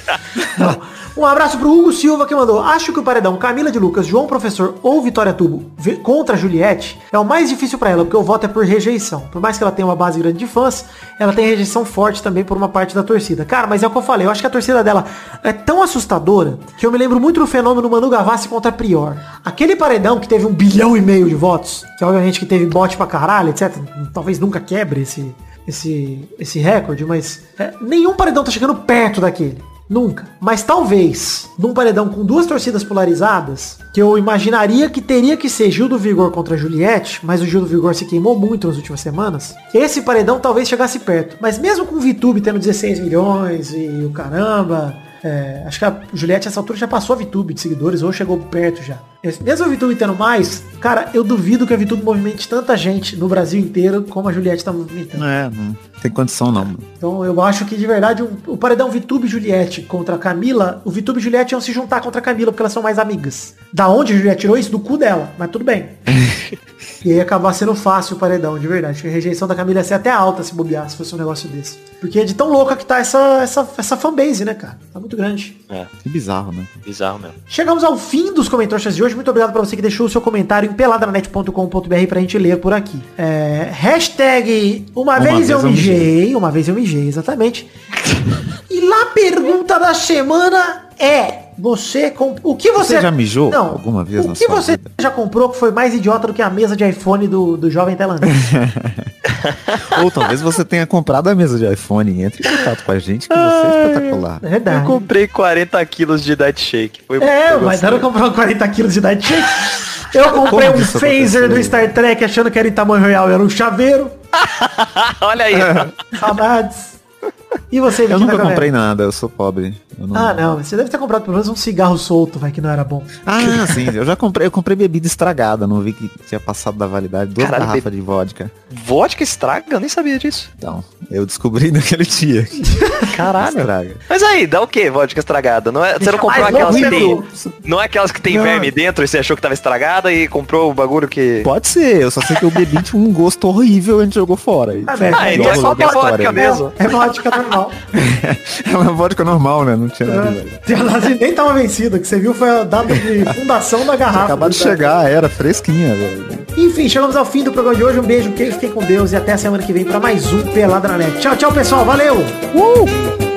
Um abraço pro Hugo Silva que mandou. Acho que o paredão Camila de Lucas, João Professor ou Vitória Tubo contra a Juliette é o mais difícil pra ela, porque o voto é por rejeição. Por mais que ela tenha uma base grande de fãs, ela tem rejeição forte também por uma parte da torcida. Cara, mas é o que eu falei, eu acho que a torcida dela é tão assustadora que eu me lembro muito do fenômeno Manu Gavassi contra a Prior. Aquele paredão que teve um bilhão e meio de votos, que obviamente que teve bote pra caralho, etc. Talvez nunca quebre esse, esse, esse recorde, mas é, nenhum paredão tá chegando perto daquele. Nunca. Mas talvez, num paredão com duas torcidas polarizadas, que eu imaginaria que teria que ser Gil do Vigor contra Juliette, mas o Gil do Vigor se queimou muito nas últimas semanas, esse paredão talvez chegasse perto. Mas mesmo com o VTube tendo 16 milhões e o caramba, é, acho que a Juliette essa altura já passou a VTube de seguidores, ou chegou perto já. Mesmo a VTube tendo mais, cara, eu duvido que a VTube movimente tanta gente no Brasil inteiro como a Juliette tá movimentando. É, não tem condição não. mano. Então eu acho que de verdade um- o paredão Vitube e Juliette contra a Camila, o Vitube e Juliette iam se juntar contra a Camila porque elas são mais amigas. Da onde a Juliette tirou isso? Do cu dela, mas tudo bem. e aí ia acabar sendo fácil o paredão, de verdade. Acho que a rejeição da Camila ia ser até alta se bobear, se fosse um negócio desse. Porque é de tão louca que tá essa, essa, essa fanbase, né, cara? Tá muito grande. É, Que bizarro, né? bizarro mesmo. Chegamos ao fim dos comentários de hoje. Muito obrigado pra você que deixou o seu comentário em peladranet.com.br pra gente ler por aqui. É, hashtag uma, vez, eu mijei. Uma vez eu mijei, exatamente. e lá a pergunta da semana é... Você comp... O que você... Você já mijou Não. alguma vez O na que sua você vida? já comprou que foi mais idiota do que a mesa de iPhone do, do jovem tailandês? Ou talvez você tenha comprado a mesa de iPhone. Entre em contato com a gente que você é espetacular. É verdade. Eu comprei 40 quilos de Diet Shake. Foi É, mas não comprou 40 quilos de Diet Shake. Eu comprei Como um phaser do? Star Trek achando que era em tamanho real, era um chaveiro. Olha aí. Saudades. E você, Eu nunca comprei nada, eu sou pobre. Eu não- Ah, não. Você deve ter comprado pelo menos um cigarro solto, vai, que não era bom. Ah, sim, eu já comprei, eu comprei bebida estragada, não vi que tinha passado da validade, duas Caralho, garrafas de vodka. Vodka estraga? Eu nem sabia disso. Então, eu descobri naquele dia. Caralho. Estraga. Mas aí, dá o que vodka estragada? Não é, você não comprou mais aquelas que tem. Não é aquelas que tem Não. verme dentro e você achou que tava estragada e comprou o bagulho que. Pode ser, eu só sei que eu bebi tinha um gosto horrível e a gente jogou fora. E- Ah, Ah, é então é só é história, vodka mesmo. É vodka normal. É uma vodka normal, né? Não tinha nada. velho. Ela nem tava vencida, que você viu foi a data de fundação da garrafa. Acabado de chegar, era fresquinha, velho. Enfim, chegamos ao fim do programa de hoje. Um beijo, que fiquem com Deus e até a semana que vem pra mais um Peladranet. Tchau, tchau, pessoal. Valeu! Nossos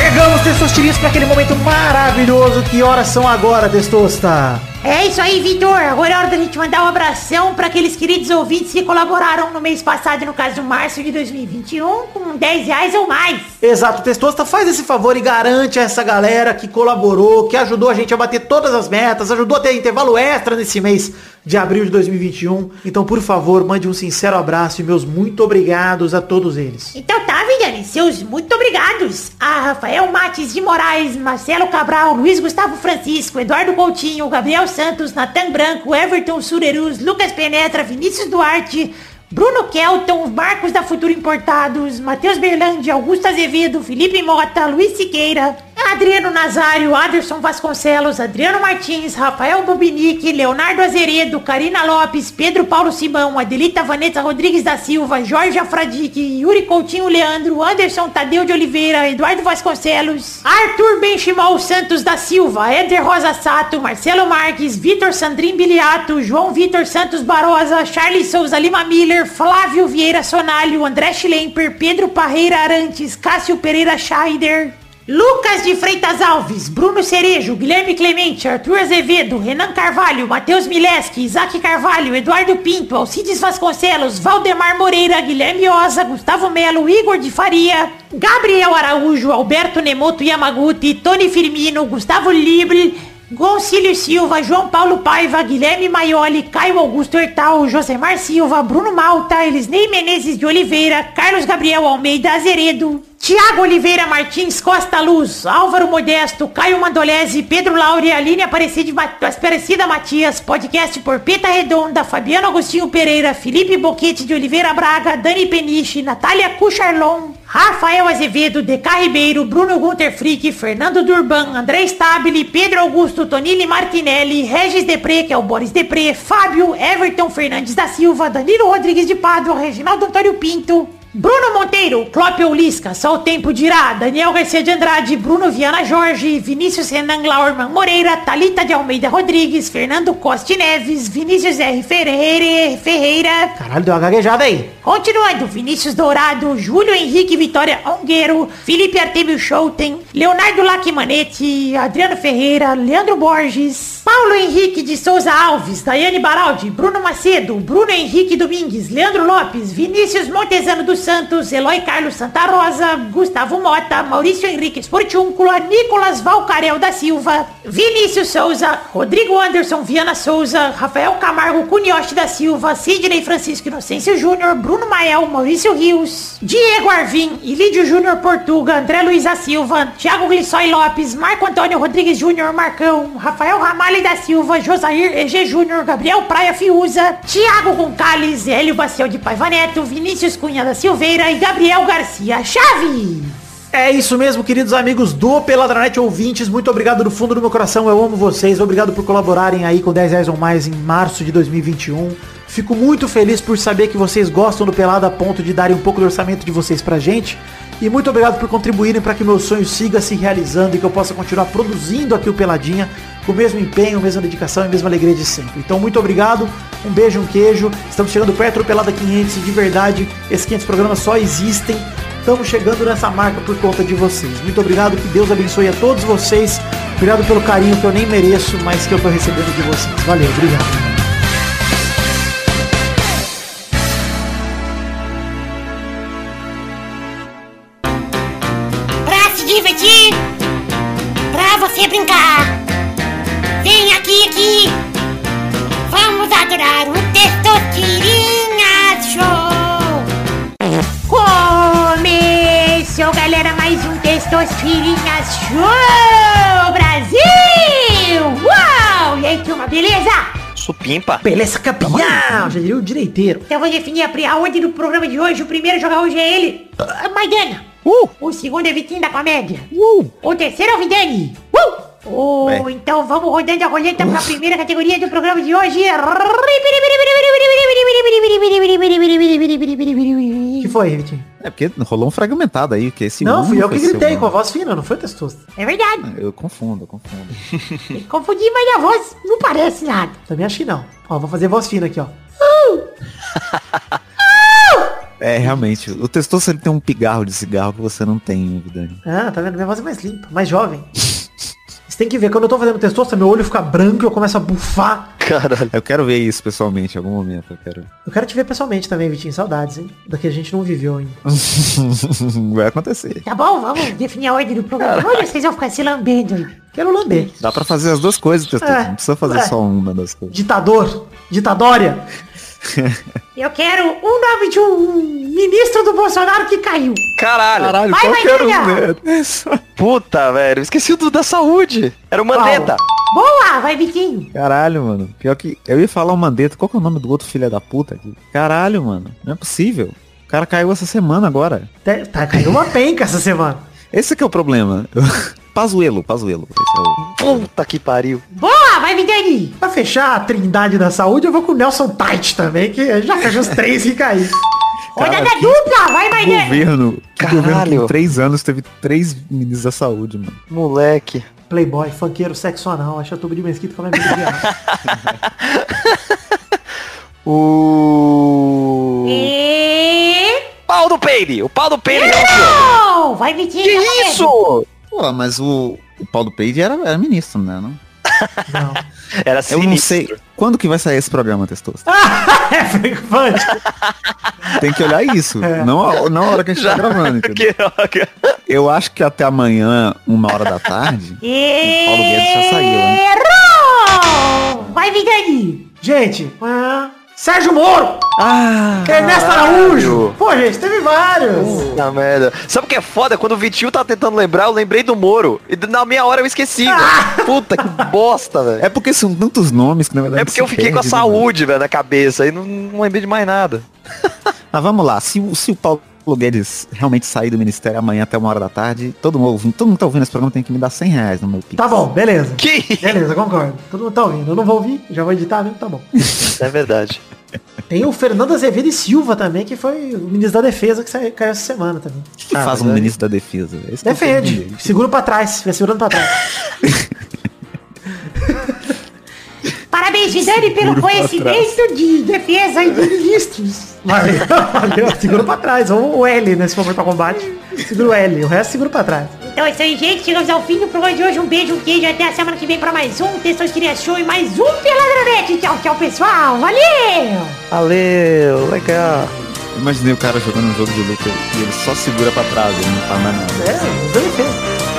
Chegamos, Testosterinhas, para aquele momento maravilhoso. Que horas são agora, Testosta? É isso aí, Vitor. Agora é hora da gente mandar um abração para aqueles queridos ouvintes que colaboraram no mês passado, no caso, março de 2021, com 10 reais ou mais. Exato, Testosta, faz esse favor e garante a essa galera que colaborou, que ajudou a gente a bater todas as metas, ajudou a ter intervalo extra nesse mês de abril de 2021. Então, por favor, mande um sincero abraço e meus muito obrigados a todos eles. Então tá, Seus muito obrigados. A Rafael Mates de Moraes, Marcelo Cabral, Luiz Gustavo Francisco, Eduardo Coutinho, Gabriel Santos, Natan Branco, Everton Surerus, Lucas Penetra, Vinícius Duarte, Bruno Kelton, Marcos da Futuro Importados, Matheus Berlandi, Augusto Azevedo, Felipe Mota, Luiz Siqueira, Adriano Nazário, Aderson Vasconcelos, Adriano Martins, Rafael Bobinique, Leonardo Azeredo, Karina Lopes, Pedro Paulo Simão, Adelita Vanessa Rodrigues da Silva, Jorge Afradique, Yuri Coutinho Leandro, Anderson Tadeu de Oliveira, Eduardo Vasconcelos, Arthur Benchimol Santos da Silva, Éder Rosa Sato, Marcelo Marques, Vitor Sandrin Biliato, João Vitor Santos Barosa, Charles Souza Lima Miller, Flávio Vieira Sonalho, André Schlemper, Pedro Parreira Arantes, Cássio Pereira Scheider, Lucas de Freitas Alves, Bruno Cerejo, Guilherme Clemente, Arthur Azevedo, Renan Carvalho, Matheus Mileski, Isaac Carvalho, Eduardo Pinto, Alcides Vasconcelos, Valdemar Moreira, Guilherme Oza, Gustavo Melo, Igor de Faria, Gabriel Araújo, Alberto Nemoto Yamaguchi, Tony Firmino, Gustavo Libre, Gonçalves Silva, João Paulo Paiva, Guilherme Maioli, Caio Augusto Hertal, Josemar Silva, Bruno Malta, Elisnei Menezes de Oliveira, Carlos Gabriel Almeida Azeredo, Tiago Oliveira Martins Costa Luz, Álvaro Modesto, Caio Mandolese, Pedro Laure, Aline Aparecida, Aparecida Matias, podcast por Peta Redonda, Fabiano Agostinho Pereira, Felipe Boquete de Oliveira Braga, Dani Peniche, Natália Cucharlon, Rafael Azevedo, Deca Ribeiro, Bruno Gunter Frick, Fernando Durban, André Stabile, Pedro Augusto, Tonini Martinelli, Regis Depré, que é o Boris Depré, Fábio, Everton Fernandes da Silva, Danilo Rodrigues de Pádua, Reginaldo Antônio Pinto, Bruno Monteiro, Clópio Lisca, só o tempo dirá, Daniel Garcia de Andrade, Bruno Viana Jorge, Vinícius Renan Laurman Moreira, Talita de Almeida Rodrigues, Fernando Costa Neves, Vinícius R. Ferreira, Ferreira, Caralho, deu uma gaguejada aí. Continuando, Vinícius Dourado, Júlio Henrique Vitória Ongueiro, Felipe Artemio Schouten, Leonardo Lacimanetti, Adriano Ferreira, Leandro Borges, Paulo Henrique de Souza Alves, Daiane Baraldi, Bruno Macedo, Bruno Henrique Domingues, Leandro Lopes, Vinícius Montezano dos Santos, Eloy Carlos Santa Rosa, Gustavo Mota, Maurício Henrique Esportiúncula, Nicolas Valcarel da Silva, Vinícius Souza, Rodrigo Anderson Viana Souza, Rafael Camargo Cunhoche da Silva, Sidney Francisco Inocêncio Júnior, Bruno Mael, Maurício Rios, Diego Arvim, Ilídio Júnior Portuga, André Luiz da Silva, Thiago Glissói Lopes, Marco Antônio Rodrigues Júnior Marcão, Rafael Ramalho da Silva, Josair EG Júnior, Gabriel Praia Fiuza, Thiago Goncalves, Hélio Baciel de Paiva Neto, Vinícius Cunha da Silveira e Gabriel Garcia Chave. É isso mesmo, queridos amigos do Peladranet ouvintes. Muito obrigado do fundo do meu coração. Eu amo vocês. Obrigado por colaborarem aí com 10 reais ou mais em março de 2021. Fico muito feliz por saber que vocês gostam do Pelado a ponto de darem um pouco do orçamento de vocês pra gente. E muito obrigado por contribuírem para que meu sonho siga se realizando e que eu possa continuar produzindo aqui o Peladinha com o mesmo empenho, mesma dedicação e mesma alegria de sempre. Então, muito obrigado, um beijo, um queijo. Estamos chegando perto do Pelada 500 e de verdade, esses 500 programas só existem. Estamos chegando nessa marca por conta de vocês. Muito obrigado, que Deus abençoe a todos vocês. Obrigado pelo carinho que eu nem mereço, mas que eu tô recebendo de vocês. Valeu, obrigado. Pra se divertir, pra você brincar. Vem aqui, aqui. Vamos adorar o Testosterinha Show. Começou, galera, mais um Testosterinha Show Brasil. Uau! E aí, turma, beleza? Supimpa. Beleza, campeão! Já diria o direiteiro. Então eu vou definir a, pri- a ordem do programa de hoje. O primeiro a jogar hoje é ele, ah, Maidana. O segundo é Vitinho da Comédia. O terceiro é o Vidani. Oh, então vamos rodando a roleta para a primeira categoria do programa de hoje. O que foi, Vitinho? É porque rolou um fragmentado aí, que esse Não, fui eu que gritei com a voz fina, não foi o testoso. É verdade. Eu confundo, eu confundo. Confundi, mas a voz não parece nada. Também acho que não. Ó, vou fazer voz fina aqui, ó. É, realmente, o testoso ele tem um pigarro de cigarro que você não tem, Vidani. Ah, tá vendo? Minha voz é mais limpa, mais jovem. Você tem que ver, quando eu tô fazendo testosta, meu olho fica branco e eu começo a bufar. Caralho. Eu quero ver isso pessoalmente em algum momento, eu quero. Eu quero te ver pessoalmente também, Vitinho. Saudades, hein? Daqui a gente não viveu ainda. Vai acontecer. Tá bom, vamos definir a ordem do programa. Olha, vocês vão ficar se lambendo aí. Quero lamber. Dá pra fazer as duas coisas, testoso. É, não precisa fazer é. só uma das coisas. Ditador. Ditadória. Eu quero um nome de um ministro do Bolsonaro que caiu. Caralho. Caralho, Vai, vai, qualquer um deles. Puta, velho. Esqueci o do da saúde. Era o Mandetta. Boa, vai, Vitinho. Caralho, mano. Pior que eu ia falar o Mandetta. Qual que é o nome do outro filho da puta aqui? Caralho, mano. Não é possível. O cara caiu essa semana agora. Tá, tá caindo uma penca essa semana. Esse que é o problema. Pazuelo, Pazuelo. Esse é o... Puta que pariu. Boa, vai, Vidani. Pra fechar a trindade da saúde, eu vou com o Nelson Tait também, que já fez os três que caíram. Olha Cara, da que dupla, vai. Governo. Que governo que Caralho. em três anos teve três ministros da saúde, mano. Moleque. Playboy, funkeiro, sexo anal, acha tubo de mesquita com a minha vida. O... E... Pau do Peire. O pau do Peire renunciou. Não, vai, Vitinho. Que tá valendo. isso? Pô, mas o, o Paulo Peide era, era ministro, né? Não? Não. Era Eu sinistro. não sei. Quando que vai sair esse programa, Testoso? é preocupante. Tem que olhar isso. É. Não, a, não a hora que a gente tá gravando, entendeu? Que- Eu acho que até amanhã, uma hora da tarde, E... Paulo Guedes já saiu? Errou! Vai, Vidani. Gente, ah, Sérgio Moro, Ah, Ernesto Araújo. Pô, gente, teve vários. Puta merda. Sabe o que é foda? Quando o Vitinho tá tentando lembrar, eu lembrei do Moro. E na meia hora eu esqueci, velho. Puta que bosta, velho. É porque são tantos nomes que na verdade É porque eu fiquei com a perde, né, saúde, velho, na cabeça. E não, não lembrei de mais nada. Mas vamos lá, se, o- se o Paulo Guedes realmente sair do ministério amanhã até uma hora da tarde, todo mundo, ouvindo- todo mundo tá ouvindo esse programa tem que me dar 100 reais no meu Pix. Tá bom, beleza. Que? Beleza, concordo. Todo mundo tá ouvindo. Eu não vou ouvir, já vou editar mesmo, tá bom. É verdade. Tem o Fernando Azevedo e Silva também, que foi o ministro da defesa que saiu, caiu essa semana também. O que Ah, faz um ministro da defesa? Esse que quero Defende. Segura pra trás. Vai segurando pra trás. Parabéns, Vidani, pelo conhecimento de defesa e de ministros. Valeu, valeu. Segura pra trás. Ou o L, né? Se for pra combate. Segura o L. O resto segura pra trás. Então é isso aí, gente. Chegamos ao fim do programa de hoje. Um beijo, um queijo. Até a semana que vem pra mais um Testosteria Show e mais um Peladronete. Tchau, tchau, pessoal. Valeu! Valeu, legal. Imaginei o cara jogando um jogo de luta e ele só segura pra trás, ele não faz mais nada. É, defesa.